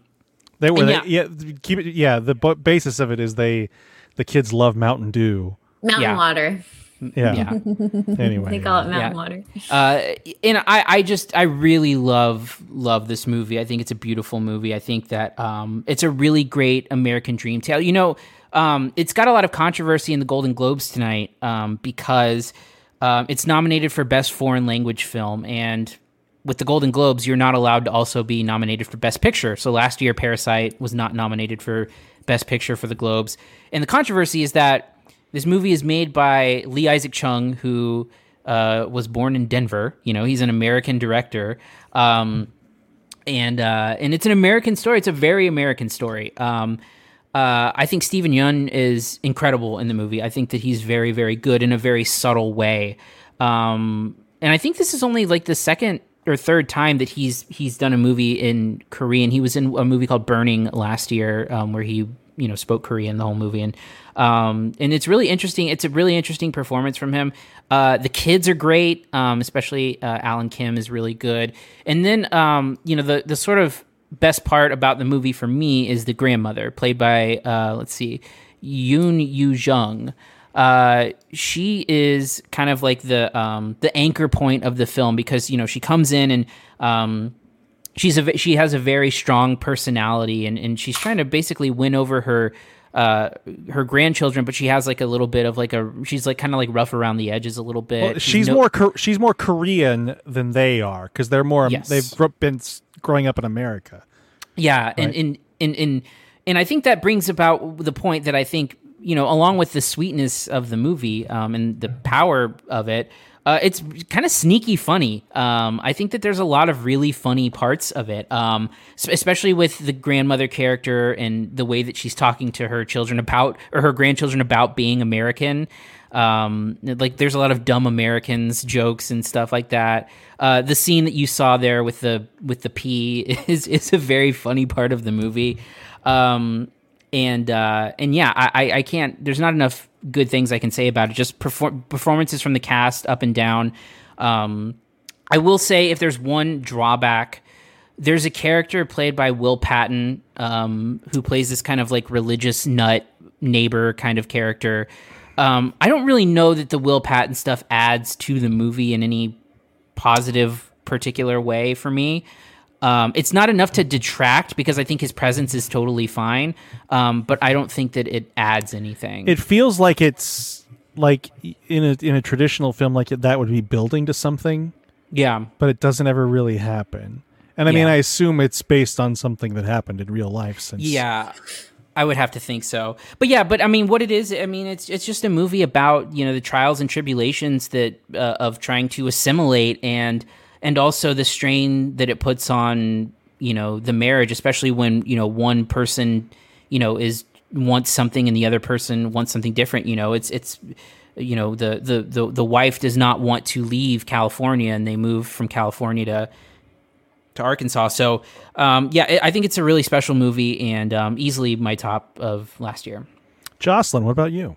They were and they, yeah. keep it yeah. The bu- basis of it is they the kids love Mountain Dew. Mountain Yeah. water. Yeah. Yeah. (laughs) Anyway, they call it mountain Yeah. water. uh, and I, I just I really love love this movie. I think it's a beautiful movie. I think that um, it's a really great American dream tale. You know, um, it's got a lot of controversy in the Golden Globes tonight um, because um, it's nominated for best foreign language film, and with the Golden Globes, you're not allowed to also be nominated for best picture. So last year, Parasite was not nominated for best picture for the Globes, and the controversy is that this movie is made by Lee Isaac Chung, who uh, was born in Denver. You know, he's an American director, um, and uh, and it's an American story. It's a very American story. Um, Uh, I think Steven Yeun is incredible in the movie. I think that he's very, very good in a very subtle way. Um, and I think this is only like the second or third time that he's he's done a movie in Korean. He was in a movie called Burning last year, um, where he you know spoke Korean the whole movie, and um, and it's really interesting. It's a really interesting performance from him. Uh, the kids are great, um, especially uh, Alan Kim is really good. And then um, you know the the sort of best part about the movie for me is the grandmother, played by uh, let's see, Youn Yuh-jung. Uh, she is kind of like the um, the anchor point of the film because you know she comes in and um, she's a she has a very strong personality and, and she's trying to basically win over her uh, her grandchildren, but she has like a little bit of like a she's like kind of like rough around the edges a little bit. Well, she's no- more she's more Korean than they are because they're more Yes. they've been growing up in America. Yeah, and and, and and and I think that brings about the point that I think you know, along with the sweetness of the movie um, and the power of it, uh, it's kind of sneaky funny. Um, I think that there's a lot of really funny parts of it, um, especially with the grandmother character and the way that she's talking to her children about or her grandchildren about being American. Um, like there's a lot of dumb Americans jokes and stuff like that. Uh, the scene that you saw there with the with the pee (laughs) is is a very funny part of the movie. Um, and uh, and yeah, I, I- can't. There's not enough good things I can say about it. Just perform- performances from the cast up and down. Um, I will say if there's one drawback, there's a character played by Will Patton um, who plays this kind of like religious nut neighbor kind of character. Um, I don't really know that the Will Patton stuff adds to the movie in any positive particular way for me. Um, it's not enough to detract because I think his presence is totally fine, um, but I don't think that it adds anything. It feels like it's like in a in a traditional film like that would be building to something. Yeah. But it doesn't ever really happen. And I mean I assume it's based on something that happened in real life since Yeah, I would have to think so. But yeah, but I mean, what it is, I mean, it's it's just a movie about you know the trials and tribulations that uh, of trying to assimilate and and also the strain that it puts on you know the marriage, especially when you know one person you know is wants something and the other person wants something different. You know, it's it's you know the the the, the wife does not want to leave California and they move from California to to Arkansas. So, um, yeah, I think it's a really special movie and um, easily my top of last year. Jocelyn, what about you?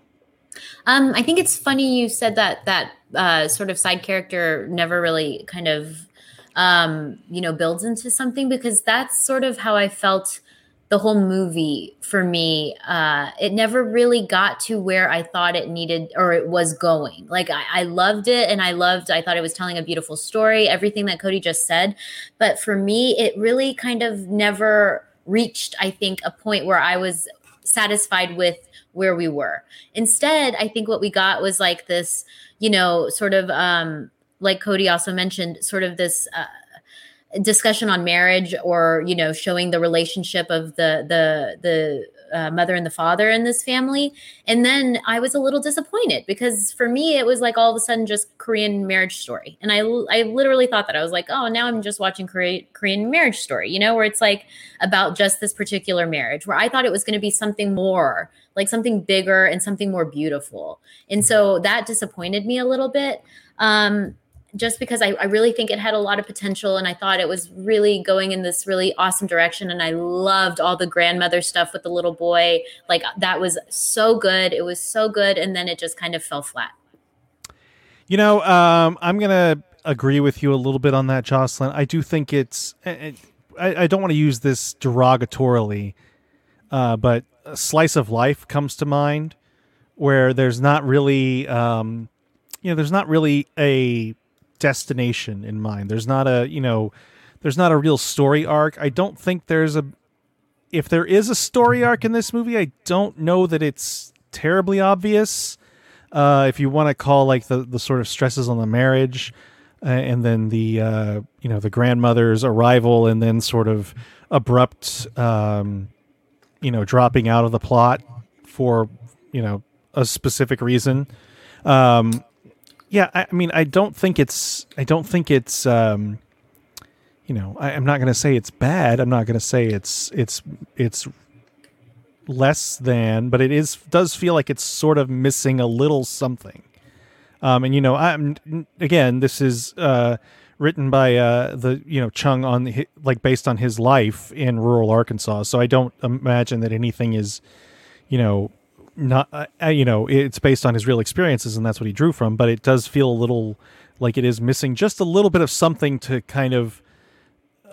Um, I think it's funny you said that that uh, sort of side character never really kind of um, you know builds into something because that's sort of how I felt the whole movie for me. Uh, it never really got to where I thought it needed or it was going. Like I, I loved it and I loved. I thought it was telling a beautiful story. Everything that Cody just said, but for me, it really kind of never reached. I think a point where I was satisfied with where we were. Instead, I think what we got was like this, you know, sort of um like Cody also mentioned, sort of this uh discussion on marriage or you know showing the relationship of the the the uh, mother and the father in this family. And then i was a little disappointed because for me it was like all of a sudden just korean marriage story. And i i literally thought that. I was like oh now i'm just watching korean korean marriage story you know where it's like about just this particular marriage where i thought it was going to be something more like something bigger and something more beautiful. And so that disappointed me a little bit. Um just because I, I really think it had a lot of potential and I thought it was really going in this really awesome direction. And I loved all the grandmother stuff with the little boy. Like that was so good. It was so good. And then it just kind of fell flat. You know, um, I'm gonna agree with you a little bit on that, Jocelyn. I do think it's. I, I I don't want to use this derogatorily, uh, but a slice of life comes to mind, where there's not really, um, you know, there's not really a destination in mind. There's not a, you know, there's not a real story arc. I don't think there's a. If there is a story arc in this movie, I don't know that it's terribly obvious uh, if you want to call like the the sort of stresses on the marriage, uh, and then the uh, you know the grandmother's arrival, and then sort of abrupt, um, you know, dropping out of the plot for you know a specific reason. Um, yeah, I, I mean, I don't think it's I don't think it's um, you know I, I'm not going to say it's bad. I'm not going to say it's it's it's less than, but it is does feel like it's sort of missing a little something. Um, and you know, I'm again, this is uh, written by uh, the you know Chung on the, like based on his life in rural Arkansas. So I don't imagine that anything is, you know, not uh, you know it's based on his real experiences and that's what he drew from. But it does feel a little like it is missing just a little bit of something to kind of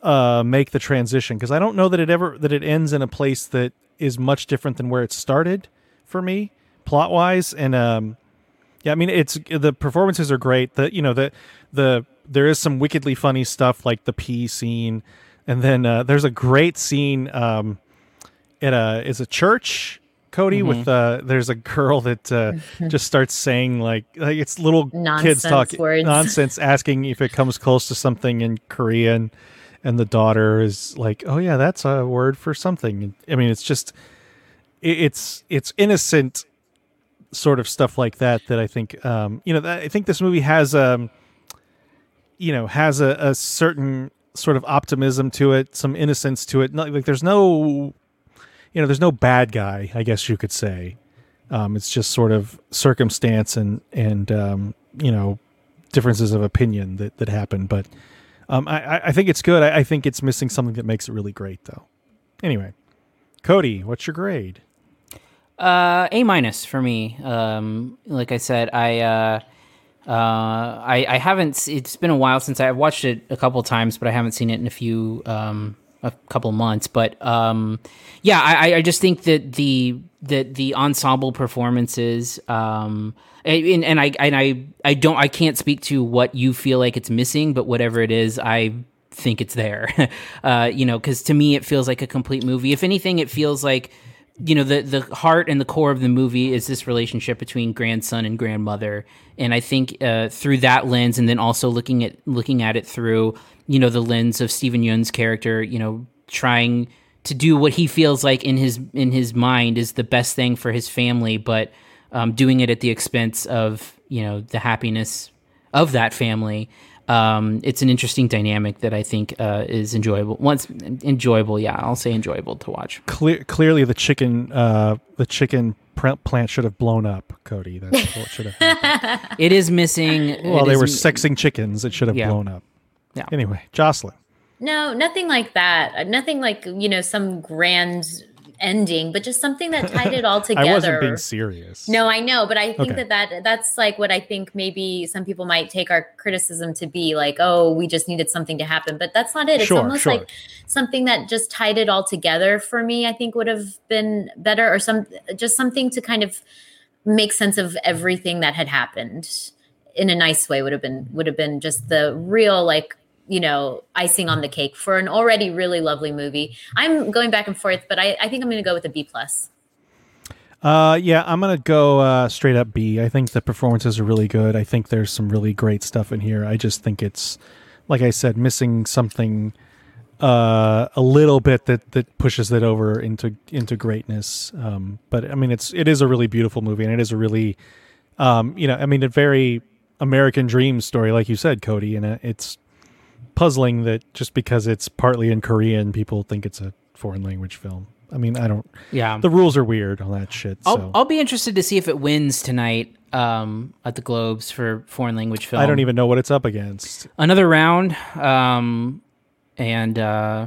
uh, make the transition. Because I don't know that it ever that it ends in a place that is much different than where it started for me plot wise and um yeah I mean it's the performances are great. The you know the the there is some wickedly funny stuff like the pee scene. And then uh, there's a great scene um at a is a church Cody Mm-hmm. with uh there's a girl that uh (laughs) just starts saying like like it's little kids talking nonsense (laughs) asking if it comes close to something in Korean and the daughter is like oh yeah that's a word for something. I mean it's just it- it's it's innocent sort of stuff like that that I think um you know that, I think this movie has um you know has a, a certain sort of optimism to it some innocence to it. Not, like there's no you know there's no bad guy I guess you could say um it's just sort of circumstance and and um you know differences of opinion that that happen but um I I- think it's good I, I think it's missing something that makes it really great though anyway Cody what's your grade Uh, A minus for me. Um, like I said, I uh, uh, I I haven't. It's been a while since I've watched it a couple times, but I haven't seen it in a few um a couple months. But um, yeah, I I- just think that the that the ensemble performances um and, and I and I I don't I can't speak to what you feel like it's missing, but whatever it is, I think it's there. (laughs) uh, you know, because to me it feels like a complete movie. If anything, it feels like you know the the heart and the core of the movie is this relationship between grandson and grandmother and i think uh, through that lens and then also looking at looking at it through you know the lens of Steven Yeun's character you know trying to do what he feels like in his in his mind is the best thing for his family but um, doing it at the expense of you know the happiness of that family um, it's an interesting dynamic that I think uh, is enjoyable. Once enjoyable, yeah, I'll say enjoyable to watch. Clear, clearly the chicken uh the chicken pr- plant should have blown up Cody that's what should have happened. (laughs) It is missing. Well, they were sexing chickens. It should have Yeah. blown up. Yeah. Anyway, Jocelyn. No, nothing like that. Uh, nothing like, you know, some grand ending, but just something that tied it all together. (laughs) I wasn't being serious. No, I know, but I think Okay. that, that that's like what I think maybe some people might take our criticism to be like, oh, we just needed something to happen, but that's not it. It's Sure, almost sure. like something that just tied it all together for me. I think would have been better, or some just something to kind of make sense of everything that had happened in a nice way would have been would have been just the real like you know icing on the cake for an already really lovely movie i'm going back and forth but i, I think i'm going to go with a b plus Uh, yeah, I'm gonna go uh, straight up B. I think the performances are really good. I think there's some really great stuff in here. I just think it's, like I said, missing something uh, a little bit that that pushes it over into into greatness. Um, but I mean, it's it is a really beautiful movie, and it is a really, um, you know, I mean, a very American dream story, like you said, Cody, and uh, it's puzzling that just because it's partly in Korean, people think it's a foreign language film. I mean, I don't. Yeah. the rules are weird on that shit. I'll, so. I'll be interested to see if it wins tonight um, at the Globes for foreign language film. I don't even know what it's up against. another round, um, and uh,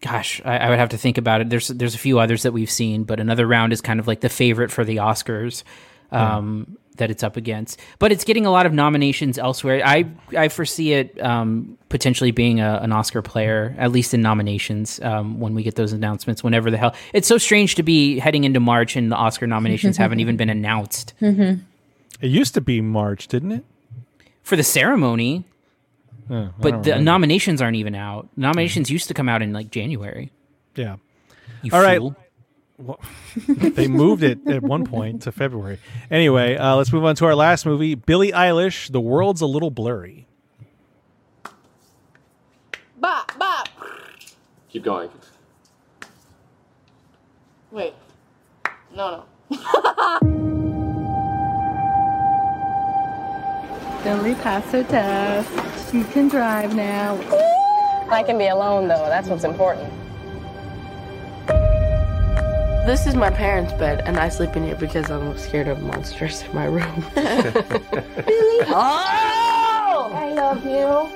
gosh, I, I would have to think about it. There's there's a few others that we've seen, but another round is kind of like the favorite for the Oscars. Um, That it's up against, but it's getting a lot of nominations elsewhere. I I foresee it um, potentially being a, an Oscar player, at least in nominations, um, when we get those announcements. Whenever the hell, it's so strange to be heading into March and the Oscar nominations haven't even been announced It used to be March, didn't it? for the ceremony. I But the remember. nominations aren't even out. Nominations used to come out in like January. yeah. You All right. Fool. (laughs) they moved it at one point to February. Anyway, uh, let's move on to our last movie, Billie Eilish. The world's a little blurry. Bop, bop. Keep going. Wait. No, no. Billie passed her test. She can drive now. I can be alone though. That's what's important. This is my parents' bed, and I sleep in here because I'm scared of monsters in my room. (laughs) Billie. (laughs) Oh! I love you.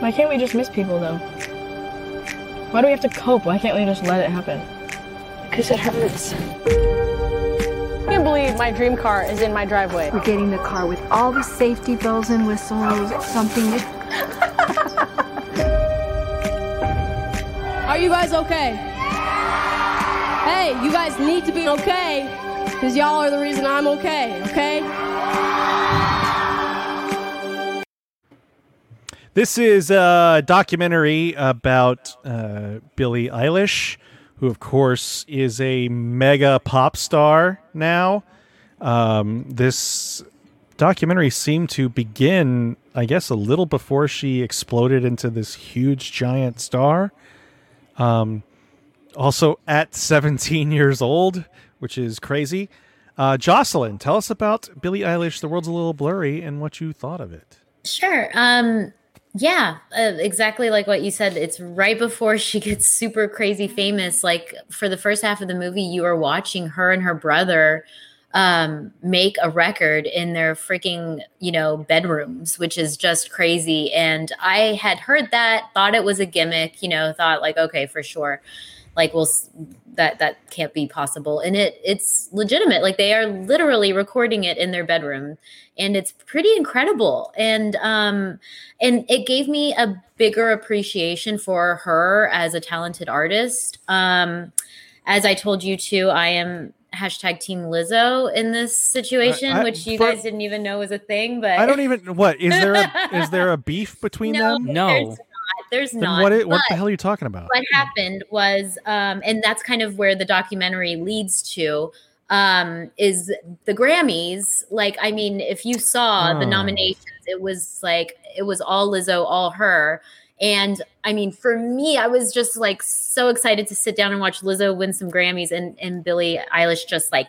Why can't we just miss people though? Why do we have to cope? Why can't we just let it happen? Because it hurts. I can't believe my dream car is in my driveway. We're getting the car with all the safety bells and whistles. Something. Are you guys okay? Hey, you guys need to be okay. Because y'all are the reason I'm okay, okay? This is a documentary about uh, Billie Eilish, who, of course, is a mega pop star now. Um, this documentary seemed to begin, I guess, a little before she exploded into this huge, giant star. Um, also at 17 years old, which is crazy. Uh, Jocelyn, tell us about Billie Eilish, The World's a Little Blurry, and what you thought of it. Sure. Um, yeah, uh, exactly like what you said. It's right before she (laughs) gets super crazy famous. Like for the first half of the movie, you are watching her and her brother um, make a record in their freaking, you know, bedrooms, which is just crazy. And I had heard that, thought it was a gimmick, you know, thought like, okay, for sure like well that that can't be possible. And it it's legitimate. Like they are literally recording it in their bedroom and it's pretty incredible. And um and it gave me a bigger appreciation for her as a talented artist. Um as i told you too i am hashtag team lizzo in this situation I- which you for- guys didn't even know was a thing but I don't even what is there a, (laughs) is there a beef between No, them? there's not. There's Then not. what? i- what the hell are you talking about? what happened was um and that's kind of where the documentary leads to um is the grammys like i mean if you saw the Oh. nominations it was like it was all lizzo all her and i mean for me i was just like so excited to sit down and watch lizzo win some grammys and and billie eilish just like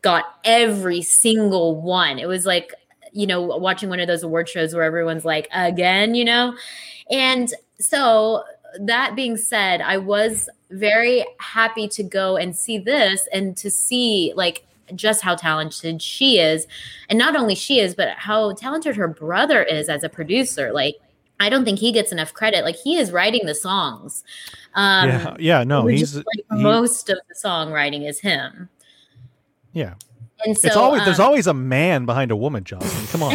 got every single one it was like you know watching one of those award shows where everyone's like again you know and so that being said, I was very happy to go and see this and to see like just how talented she is. And not only she is, but how talented her brother is as a producer. Like I don't think he gets enough credit. Like he is writing the songs. Um yeah, yeah, no, he's is, like he- most of the songwriting is him. yeah. And so it's always there's um, always a man behind a woman, Jocelyn. (laughs) Come on.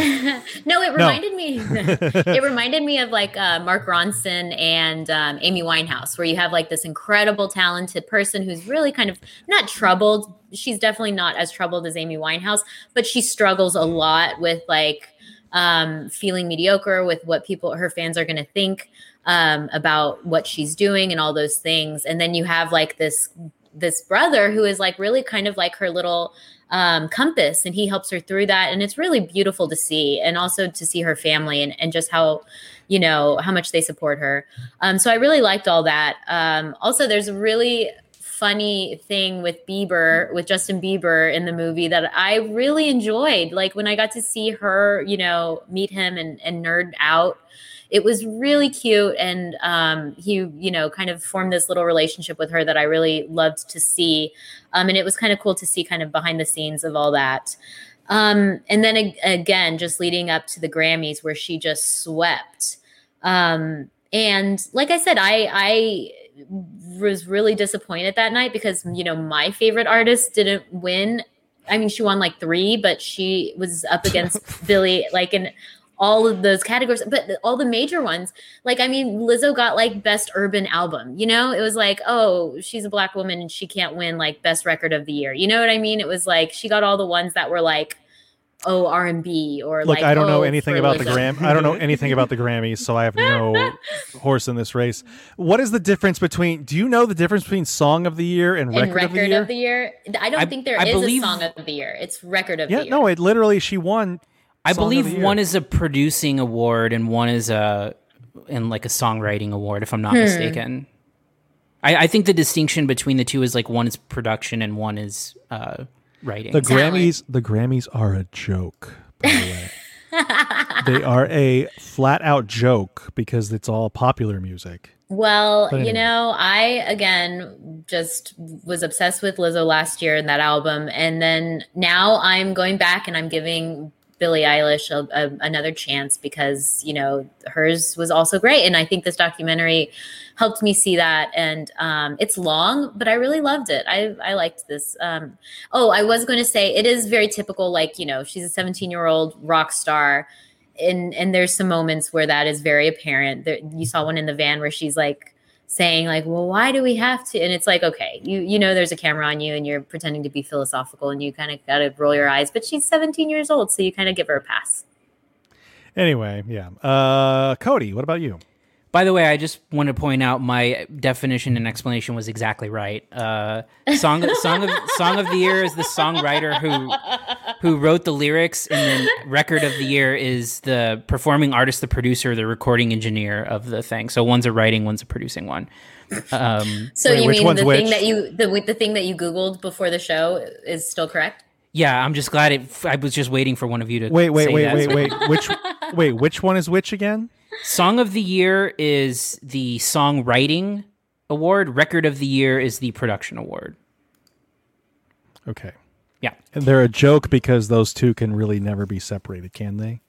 no, it No. reminded me. (laughs) it reminded me of like uh, Mark Ronson and um, Amy Winehouse, where you have like this incredible, talented person who's really kind of not troubled. She's definitely not as troubled as Amy Winehouse, but she struggles a lot with like um, feeling mediocre with what people, her fans are going to think um, about what she's doing and all those things. And then you have like this this brother who is like really kind of like her little um, compass and he helps her through that. And it's really beautiful to see and also to see her family and, and just how you know how much they support her. Um, so i really liked all that. Um, also there's a really funny thing with bieber with justin bieber in the movie that i really enjoyed. Like when i got to see her you know meet him and, and nerd out it was really cute and um, he you know kind of formed this little relationship with her that i really loved to see. Um, and it was kind of cool to see kind of behind the scenes of all that. Um, and then ag- again just leading up to the grammys where she just swept. Um, and like i said i i was really disappointed that night because you know my favorite artist didn't win. I mean she won like three but she was up against (laughs) billie like in all of those categories but all the major ones like i mean lizzo got like best urban album you know it was like oh she's a black woman and she can't win like best record of the year you know what i mean it was like she got all the ones that were like oh r&b or Look, like I don't know oh, anything for about the Gram. I don't know anything about the Grammys, so I have no (laughs) horse in this race. What is the difference between? Do you know the difference between Song of the Year and and Record, of the Year? I don't I- think there I is believe- a song of the year. It's record of yeah, the year. no, it literally she won. I Song of the believe one is a producing award and one is a and like a songwriting award, if I'm not Hmm. mistaken. I, I think the distinction between the two is like one is production and one is uh, writing. The Grammys. The Grammys are a joke. By the way, (laughs) they are a flat out joke because it's all popular music. Well, But you know, I again just was obsessed with Lizzo last year and that album, and then now I'm going back and I'm giving Billie Eilish a, a, another chance because you know hers was also great, and I think this documentary helped me see that. And um, it's long, but I really loved it. I I liked this. Um, oh, I was going to say it is very typical. Like you know, she's a 17 year old rock star and and there's some moments where that is very apparent. There, you saw one in the van where she's like saying like, "Well, why do we have to?" And it's like, okay, you you know, there's a camera on you, and you're pretending to be philosophical, and you kind of got to roll your eyes. But she's 17 years old, so you kind of give her a pass. Anyway, yeah. Uh, Cody, what about you? By the way, I just want to point out my definition and explanation was exactly right. Uh, song, (laughs) song of song of the year is the songwriter who who wrote the lyrics, and then record of the year is the performing artist, the producer, the recording engineer of the thing. So one's a writing, one's a producing one. Um, So you mean the thing that you the the thing that you googled before the show is still correct? yeah, I'm just glad it. I was just waiting for one of you to Wait, wait, say wait, that. wait, wait. Which (laughs) wait, which one is which again? Song of the year is the songwriting award. Record of the year is the production award. Okay. Yeah. And they're a joke because those two can really never be separated, can they?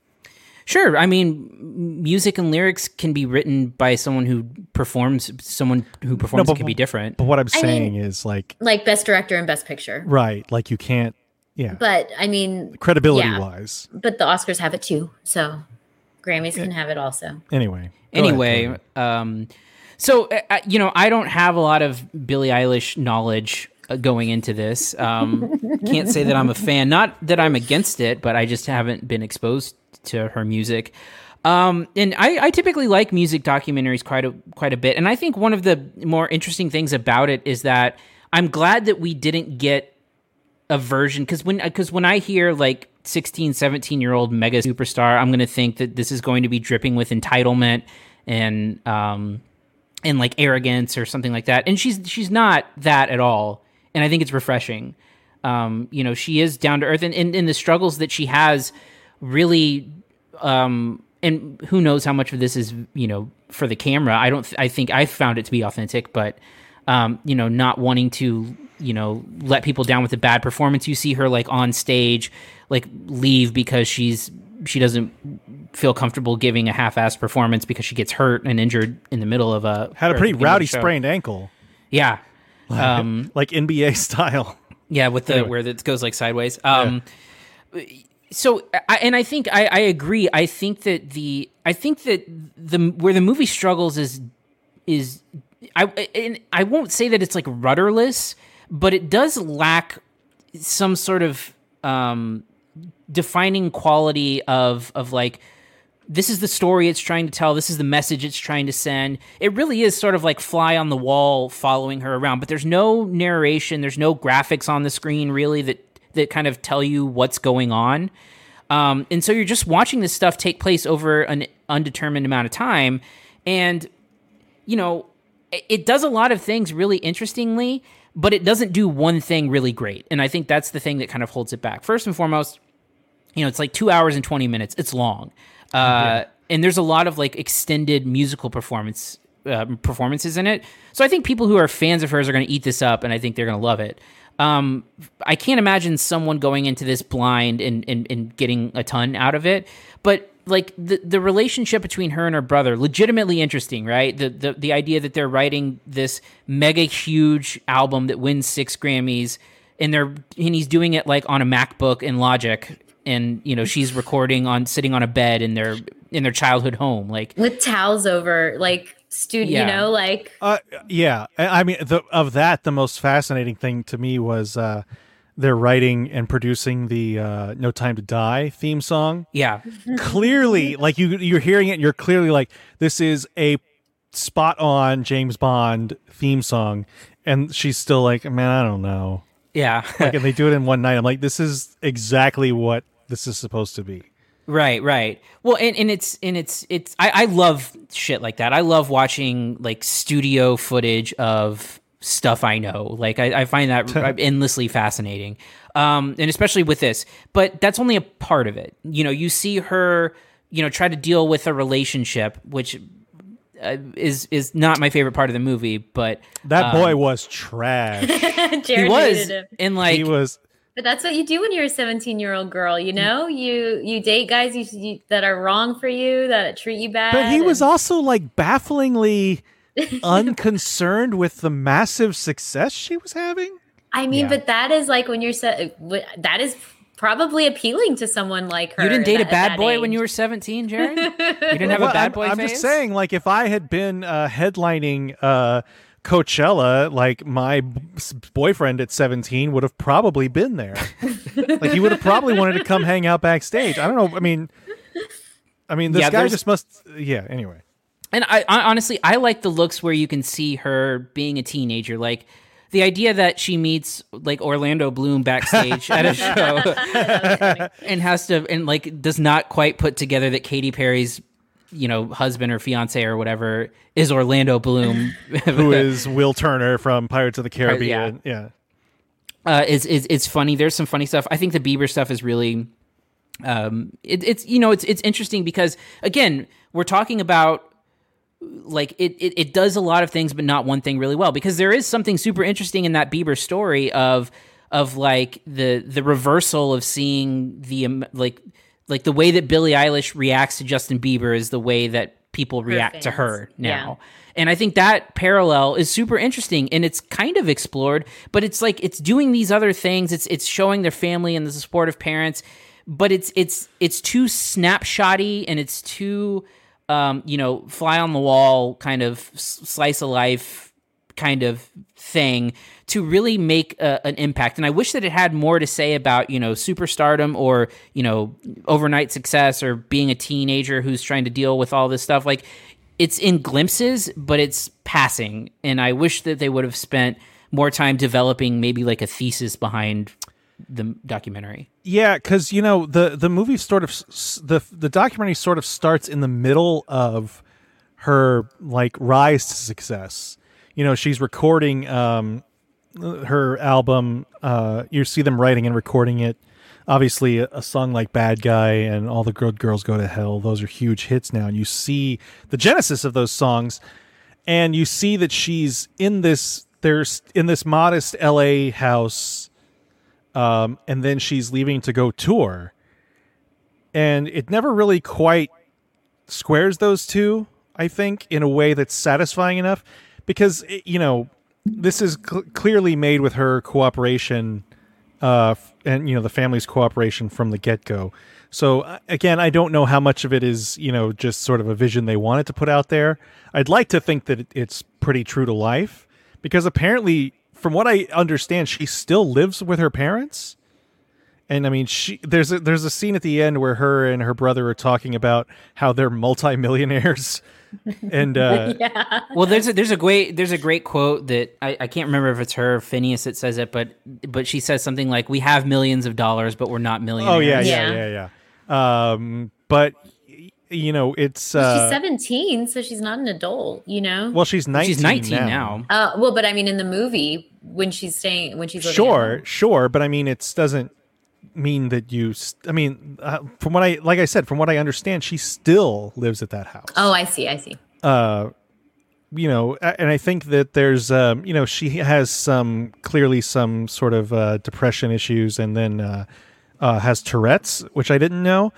Sure. I mean, music and lyrics can be written by someone who performs. Someone who performs no, but- can be different. But what I'm I saying mean- is like Like best director and best picture. right, like you can't yeah. But I mean, Credibility yeah. wise. But the Oscars have it too, so Grammys can have it also. Anyway. go ahead, anyway, um, so uh, uh, you know, I don't have a lot of Billie Eilish knowledge uh, going into this. Um, (laughs) can't say that I'm a fan. Not that I'm against it, but I just haven't been exposed to her music. Um, and I, I typically like music documentaries quite a quite a bit. And I think one of the more interesting things about it is that I'm glad that we didn't get a version because when because when I hear like 16, 17 year old mega superstar, I'm gonna think that this is going to be dripping with entitlement and um and like arrogance or something like that. And she's she's not that at all. And I think it's refreshing. Um, you know, she is down to earth and, and, and the struggles that she has really um and who knows how much of this is, you know, for the camera. I don't th- I think I found it to be authentic, but um, you know, not wanting to, you know, let people down with a bad performance. You see her like on stage, like leave because she's she doesn't feel comfortable giving a half-assed performance because she gets hurt and injured in the middle of a Had a pretty at the beginning of the rowdy sprained ankle. Yeah, um, (laughs) like NBA style. yeah, with the Anyway. where it goes like sideways. Um, so I, and I think I, I agree. I think that the I think that the where the movie struggles is is I and I won't say that it's like rudderless, but it does lack some sort of um, defining quality of of like this is the story it's trying to tell this is the message it's trying to send. It really is sort of like fly on the wall following her around but there's no narration there's no graphics on the screen really that that kind of tell you what's going on. Um, and so you're just watching this stuff take place over an undetermined amount of time and you know it- it does a lot of things really interestingly but it doesn't do one thing really great and i think that's the thing that kind of holds it back first and foremost you know, it's like two hours and 20 minutes. It's long. Uh, And there's a lot of like extended musical performance uh, performances in it. So I think people who are fans of hers are going to eat this up and I think they're going to love it. Um, I can't imagine someone going into this blind and, and, and getting a ton out of it. But like the, the relationship between her and her brother, legitimately interesting, right? The, the, the idea that they're writing this mega huge album that wins six Grammys and they're and he's doing it like on a MacBook in Logic, and you know she's recording on sitting on a bed in their in their childhood home. Like With towels over, like studio, Yeah. you know, like Uh, yeah, I I mean, the, of that, the most fascinating thing to me was uh, they're writing and producing the uh, "No Time to Die" theme song. Yeah, clearly, like you, you're hearing it, and you're clearly like, this is a spot on James Bond theme song, and she's still like, man, I don't know. Yeah, like, and they do it in one night. I'm like, this is exactly what this is supposed to be. Right, right. Well, and, and it's and it's it's I, I love shit like that. I love watching like studio footage of stuff I know. Like I, I find that (laughs) endlessly fascinating. Um, and especially with this. But that's only a part of it. You know, you see her, you know, try to deal with a relationship, which uh, is is not my favorite part of the movie, but That um, boy was trash. (laughs) Jerrod he was hated and like he was But that's what you do when you're a 17 year old girl. You know, you you date guys you, you, that are wrong for you, that treat you bad. But he was also like bafflingly (laughs) unconcerned with the massive success she was having. I mean, Yeah. but that is like when you're se- that is probably appealing to someone like her. you didn't date a bad that boy when you were 17, Jerrod? (laughs) You didn't have Well, a bad I'm, boy I'm just saying, like, if I had been uh, headlining uh, Coachella, like my b- s- boyfriend at 17 would have probably been there. (laughs) like, he would have probably wanted to come hang out backstage. I don't know. I mean, I mean, this Yeah, guy there's- just must. Yeah. Anyway. And I, I honestly, I like the looks where you can see her being a teenager. Like the idea that she meets like Orlando Bloom backstage at a (laughs) show and has to, and like does not quite put together that Katy Perry's, you know, husband or fiance or whatever is Orlando Bloom. (laughs) Who is Will Turner from Pirates of the yeah. Caribbean? Yeah. uh, is is it's funny. There's some funny stuff. I think the Bieber stuff is really, um, it, it's you know it's it's interesting because again we're talking about like it, it it does a lot of things but not one thing really well because there is something super interesting in that Bieber story of of like the the reversal of seeing the um, like like the way that Billie Eilish reacts to Justin Bieber is the way that people react to fans. her Yeah. now. And I think that parallel is super interesting and it's kind of explored, but it's like it's doing these other things. It's it's showing their family and the supportive parents, but it's it's it's too snapshotty and it's too um, you know, fly on the wall kind of slice of life kind of thing to really make a, an impact. And I wish that it had more to say about, you know, superstardom or, you know, overnight success or being a teenager who's trying to deal with all this stuff. Like it's in glimpses, but it's passing. And I wish that they would have spent more time developing maybe like a thesis behind the documentary. Yeah, because you know the the movie sort of the the documentary sort of starts in the middle of her like rise to success. You know, she's recording um, her album. Uh, you see them writing and recording it. Obviously, a, a song like "Bad Guy" and "All the Good Girls Go to Hell" those are huge hits now, and you see the genesis of those songs, and you see that she's in this. There's in this modest L.A. house um, and then she's leaving to go tour. And it never really quite squares those two, I think, in a way that's satisfying enough because, you know, this is cl- clearly made with her cooperation uh, and, you know, the family's cooperation from the get go. So, uh, again, I don't know how much of it is, you know, just sort of a vision they wanted to put out there. I'd like to think that it's pretty true to life because apparently, from what I understand, she still lives with her parents. And I mean, she there's a there's a scene at the end where her and her brother are talking about how they're multimillionaires, (laughs) and uh, well, there's a there's a great there's a great quote that I, I can't remember if it's her or Finneas that says it, but but she says something like, "We have millions of dollars, but we're not millionaires." oh yeah, yeah, yeah, yeah. Um, but y- you know, it's Well, uh, she's 17, so she's not an adult, you know? well, she's nineteen. She's 19 now. now. Uh, well, but I mean, in the movie, when she's staying, when she's living at Sure, home. sure, but I mean, it doesn't mean that you. St- I mean, uh, from what I like, I said, from what I understand, she still lives at that house. Oh, I see. I see. uh you know and i think that there's um you know she has some clearly some sort of uh depression issues and then uh uh has tourette's which i didn't know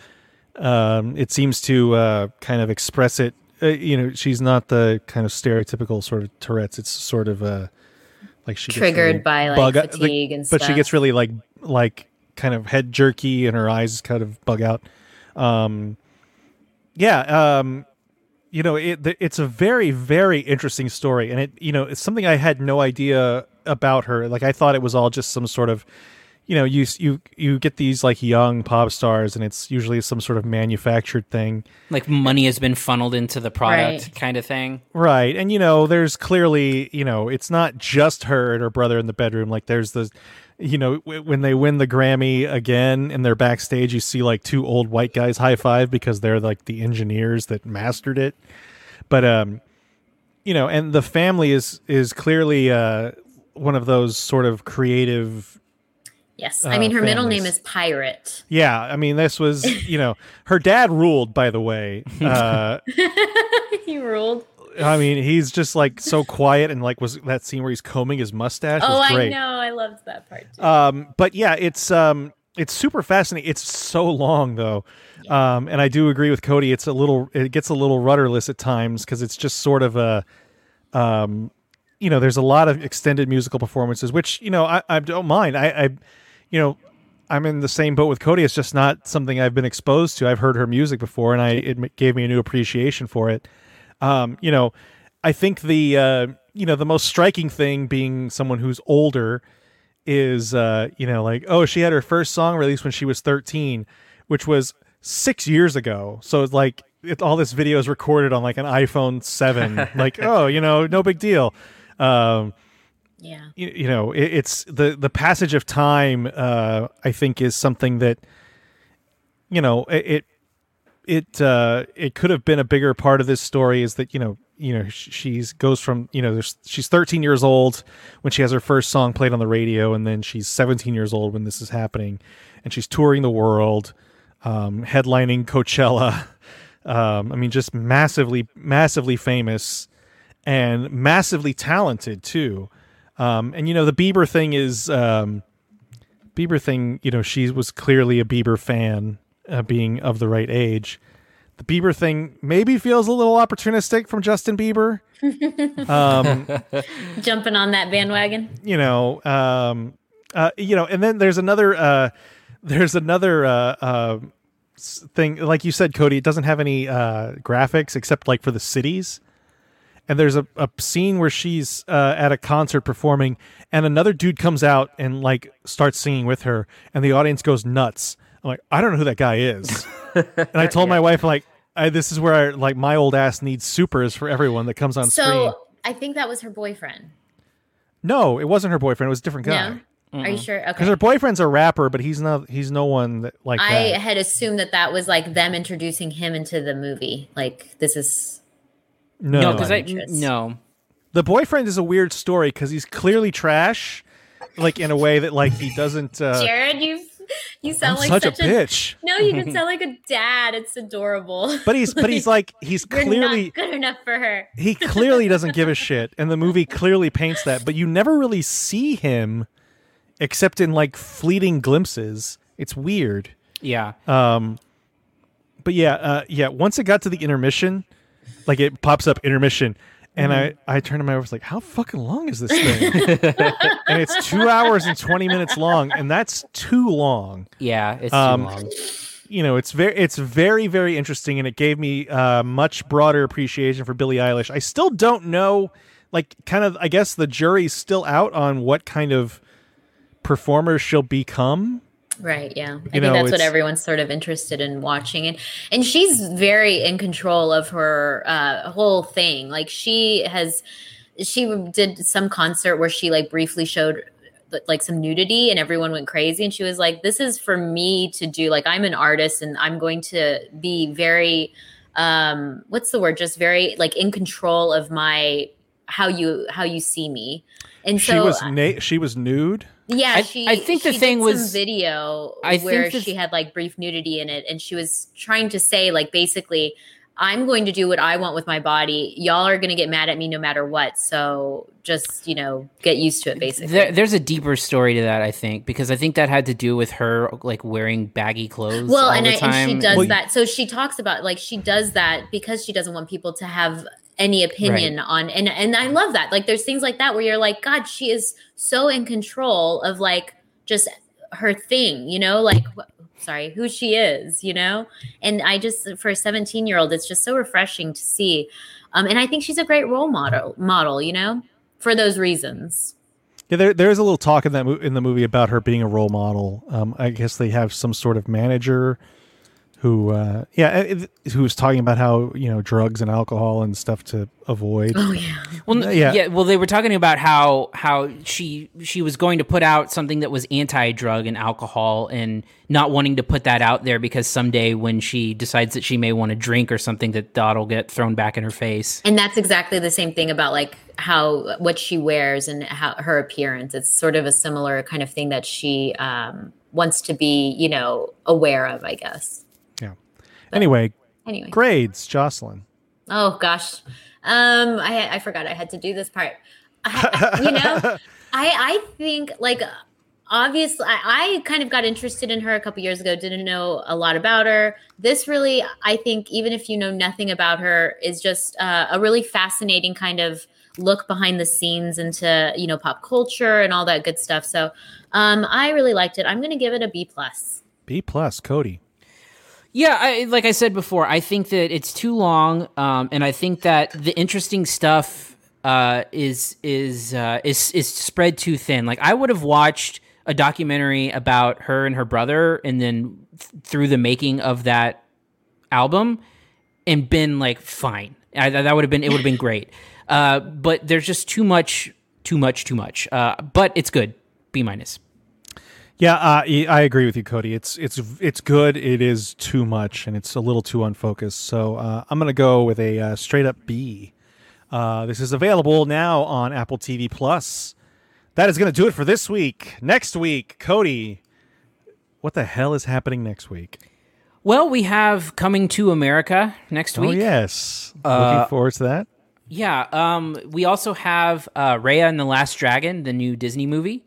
um it seems to uh kind of express it uh, you know she's not the kind of stereotypical sort of tourette's. It's sort of uh like she gets Triggered by, like, bug- fatigue and stuff. but she gets really like like kind of head jerky and her eyes kind of bug out. Um yeah um you know it it's a very very interesting story. And it you know it's something i had no idea about her. Like i thought it was all just some sort of you know you you you get these like young pop stars and it's usually some sort of manufactured thing Like money has been funneled into the product, Right. kind of thing. Right. And you know, there's clearly, you know, it's not just her and her brother in the bedroom. Like there's the you know, w- when they win the Grammy again and they're backstage, you see like two old white guys high five because they're like the engineers that mastered it. But um you know, and the family is is clearly uh one of those sort of creative Yes. uh, I mean, her middle name is Pirate. Yeah, I mean this was, (laughs) you know, her dad ruled by the way. Uh (laughs) he ruled. I mean, he's just like so quiet and like was that scene where he's combing his mustache oh, I know. I loved that part too. Um, but yeah, it's um, it's super fascinating. It's so long though, um, and I do agree with Cody. It's a little, it gets a little rudderless at times because it's just sort of a, um, you know, there's a lot of extended musical performances, which you know I, I don't mind. I, I, you know, I'm in the same boat with Cody. It's just not something I've been exposed to. I've heard her music before, and I it gave me a new appreciation for it. Um, you know, I think the uh, you know the most striking thing being someone who's older is uh, you know like oh she had her first song released when she was 13, which was six years ago. So it's like it, all this video is recorded on like an iPhone seven. (laughs) like oh you know no big deal. Um, yeah. You, you know it, it's the the passage of time uh i think is something that you know it it uh it could have been a bigger part of this story is that you know you know sh- she's goes from you know she's 13 years old when she has her first song played on the radio and then she's 17 years old when this is happening and she's touring the world um headlining coachella um i mean just massively massively famous and massively talented too um, and you know the Bieber thing is um, Bieber thing. You know she was clearly a Bieber fan, uh, being of the right age. The Bieber thing maybe feels a little opportunistic from Justin Bieber. (laughs) Um, Jumping on that bandwagon. you know, um, uh, you know, and then there's another, uh, there's another uh, uh, thing. Like you said, Cody, it doesn't have any uh, graphics except like for the cities. And there's a, a scene where she's uh, at a concert performing, and another dude comes out and like starts singing with her, and the audience goes nuts. I'm like, I don't know who that guy is. (laughs) and I told my wife, like, I, this is where I, like my old ass needs supers for everyone that comes on so screen. I think that was her boyfriend. No, it wasn't her boyfriend. It was a different guy. No? Are you sure? Because her boyfriend's a rapper, but he's not. He's no one that like I that. had assumed that that was like them introducing him into the movie. Like this is No, No, because I interest. no. the boyfriend is a weird story because he's clearly trash, like in a way that like he doesn't. Uh, Jerrod. You you sound I'm like such a bitch. No, you can sound like a dad. It's adorable. but he's but he's like he's (laughs) clearly not good enough for her. he clearly doesn't give a shit, and the movie clearly paints that. But you never really see him, except in like fleeting glimpses. It's weird. Yeah. Um, but yeah, uh, yeah. Once it got to the intermission, like it pops up intermission, and Mm-hmm. I I turned to my wife was like, "How fucking long is this thing?" (laughs) and it's two hours and twenty minutes long, and that's too long. Yeah, it's Um, too long. You know, it's very it's very very interesting, and it gave me uh, much broader appreciation for Billie Eilish. I still don't know, like, kind of. I guess the jury's still out on what kind of performer she'll become. Right, yeah. I You think know, that's what everyone's sort of interested in watching and and she's very in control of her uh whole thing. Like she has she did some concert where she like briefly showed like some nudity and everyone went crazy and she was like this is for me to do like I'm an artist and I'm going to be very um what's the word just very like in control of my how you how you see me. And she so was na- she was nude. Yeah, she. I think the thing was- video I where she had like brief nudity in it, and she was trying to say like basically, I'm going to do what I want with my body. Y'all are going to get mad at me no matter what. So just you know, get used to it. Basically, There, there's a deeper story to that, I think, because I think that had to do with her like wearing baggy clothes. well, all and, the I, and she does Well, that. So she talks about like she does that because she doesn't want people to have any opinion on and and I love that. Like there's things like that where you're like, God, she is so in control of like just her thing, you know, like sorry, who she is, you know? And I just for a 17 year old, it's just so refreshing to see. Um, and I think she's a great role model model, you know, for those reasons. Yeah, there there is a little talk in that mo- in the movie about her being a role model. Um, I guess they have some sort of manager who, uh, yeah, who was talking about how you know drugs and alcohol and stuff to avoid. Oh yeah. Well, Yeah. yeah. Well, they were talking about how how she she was going to put out something that was anti-drug and alcohol, and not wanting to put that out there because someday when she decides that she may want to drink or something, that that'll get thrown back in her face. And that's exactly the same thing about like how what she wears and how her appearance. It's sort of a similar kind of thing that she um, wants to be, you know, aware of. I guess. Anyway, Anyway, grades, Jocelyn. Oh gosh, um, I I forgot I had to do this part. I, you know, (laughs) I I think like obviously I, I kind of got interested in her a couple years ago. Didn't know a lot about her. This really, I think, even if you know nothing about her, is just uh, a really fascinating kind of look behind the scenes into you know pop culture and all that good stuff. So um, I really liked it. I'm going to give it a B plus. B plus, Cody. Yeah, I, like I said before, I think that it's too long, um, and I think that the interesting stuff uh, is is uh, is is spread too thin. Like I would have watched a documentary about her and her brother, and then th- through the making of that album, and been like fine. I, that would have been it would have been great. Uh, but there's just too much, too much, too much. Uh, but it's good. B minus. Yeah, uh, I agree with you, Cody. It's it's it's good. It is too much, and it's a little too unfocused. So uh, I'm gonna go with a uh, straight up B. Uh, this is available now on Apple TV Plus. That is gonna do it for this week. Next week, Cody, what the hell is happening next week? Well, we have coming to America next week. Oh yes, Uh, looking forward to that. Yeah. Um, we also have uh, Raya and the Last Dragon, the new Disney movie.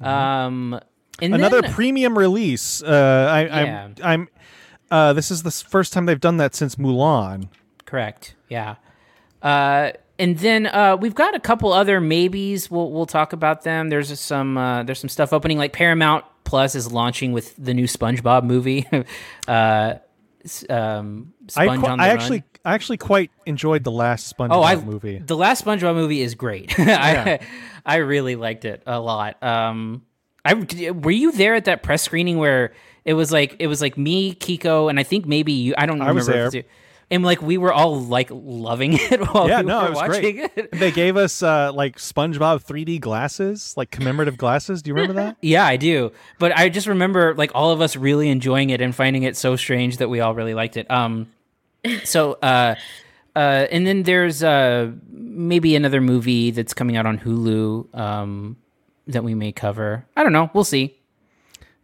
Um, and. Another then, premium release. Uh, I, Yeah. I'm I'm. Uh, this is the first time they've done that since Mulan. correct. Yeah. Uh, and then uh, we've got a couple other maybes. We'll we'll talk about them. There's some uh, there's some stuff opening. Like Paramount Plus is launching with the new SpongeBob movie. (laughs) uh, um, I, qu- on the I actually I actually quite enjoyed the last SpongeBob Oh, I movie. The last SpongeBob movie is great. (laughs) Yeah. I (laughs) I really liked it a lot. Um, I were you there at that press screening where it was like it was like me, Kiko, and I think maybe you. I don't I remember. was there. And like we were all like loving (laughs) it while yeah, we no, were it was watching great. it. They gave us uh, like SpongeBob 3D glasses, like commemorative glasses. Do you remember that? (laughs) Yeah, I do. But I just remember like all of us really enjoying it and finding it so strange that we all really liked it. Um so uh uh and then there's uh maybe another movie that's coming out on Hulu um that we may cover. I don't know. We'll see.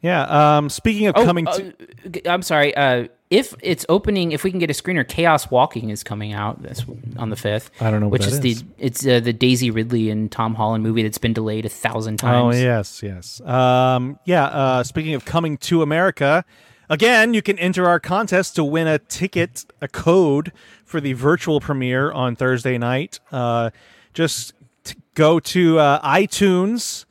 Yeah. Um, speaking of Oh, coming uh, to, g- I'm sorry. Uh if it's opening, if we can get a screener, Chaos Walking is coming out this on the fifth. I don't know which is, is. the it's uh, the Daisy Ridley and Tom Holland movie that's been delayed a thousand times. Oh yes, yes. Um, yeah. Uh, speaking of coming to America, again, you can enter our contest to win a ticket, a code for the virtual premiere on Thursday night. Uh, just t- go to uh, iTunes.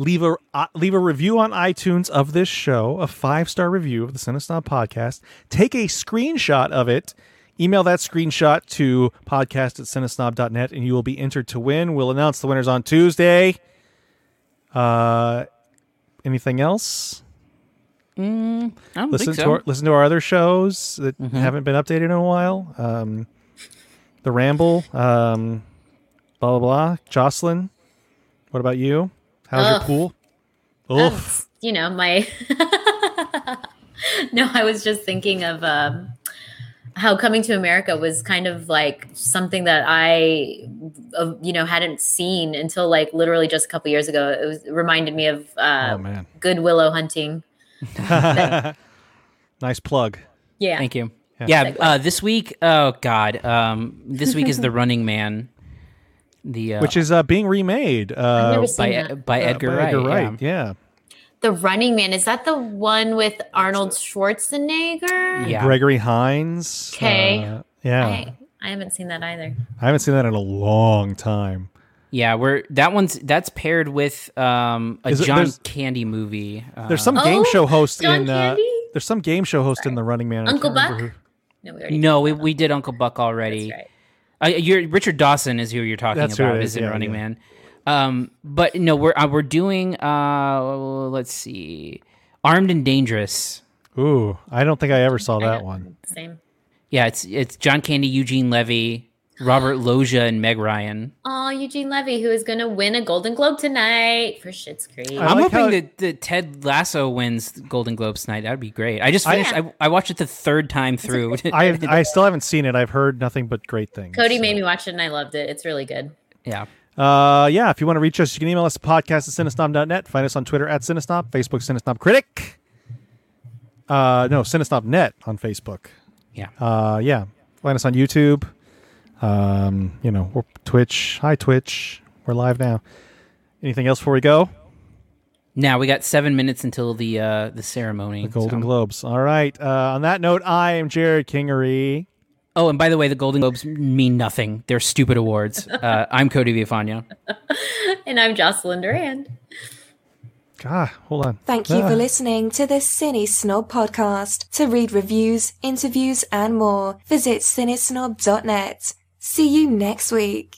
Leave a uh, leave a review on iTunes of this show, a five star review of the Cinesnob podcast. Take a screenshot of it, email that screenshot to podcast at cinesnob.net, and you will be entered to win. We'll announce the winners on Tuesday. Uh, anything else? Mm, I don't listen think to our, listen to our other shows that Mhm. haven't been updated in a while. Um, the Ramble, um, blah blah blah. Jocelyn, what about you? How's your Ugh. pool? Um, Oof. you know my (laughs) no i was just thinking of um how coming to america was kind of like something that i uh, you know hadn't seen until like literally just a couple years ago it was it reminded me of uh Oh, man. good willow hunting (laughs) nice plug. yeah Thank you. Yeah. Yeah, uh, this week. Oh God, um, this week is the Running Man, the uh, Which is uh, being remade uh, by by uh, Edgar by Wright. Edgar yeah. Wright. Yeah. the running man is that the one with arnold schwarzenegger Yeah. Gregory Hines. Okay. uh, yeah. I, I haven't seen that either I haven't seen that in a long time. Yeah, we're that one's that's paired with um, a Is it- John there's- Candy movie. Uh, There's some game Oh, show host John in. Uh, there's some game show host in the Running Man. Uncle buck who- no we already no, we, we did Uncle Buck already. That's right. Uh, you're, Richard Dawson is who you're talking That's who about. it is is, in yeah, Running yeah. Man. Um, but no, we're uh, we're doing. Uh, let's see, Armed and Dangerous. Ooh, I don't think I ever saw that know, one. same Yeah, it's it's John Candy, Eugene Levy, Robert Loggia, and Meg Ryan. Oh, Eugene Levy, who is going to win a Golden Globe tonight for Schitt's Creek. I I'm like hoping how- that, that Ted Lasso wins Golden Globes tonight. That'd be great. I just I- finished. I, I, watched it the third time through. I (laughs) I still haven't seen it. I've heard nothing but great things. Cody made me watch it and I loved it. It's really good. yeah. Uh, yeah, if you want to reach us, you can email us at podcast at cinesnob.net. Find us on Twitter at Cinesnob, Facebook Cinesnob Critic. Uh, no, CinesnobNet on Facebook. Yeah. Uh, yeah. Find us on YouTube. Um, you know, we're Twitch. Hi, Twitch. We're live now. Anything else before we go? Now we got seven minutes until the uh, the ceremony. The Golden so- Globes. All right. Uh, on that note, I am Jerrod Kingery. Oh, and by the way, the Golden Globes mean nothing. They're stupid awards. (laughs) Uh, I'm Cody Villafana. (laughs) and I'm Jocelyn Durand. God, hold on. Thank you Ah. for listening to the Cine Snob podcast. To read reviews, interviews, and more, visit cinesnob.net. See you next week.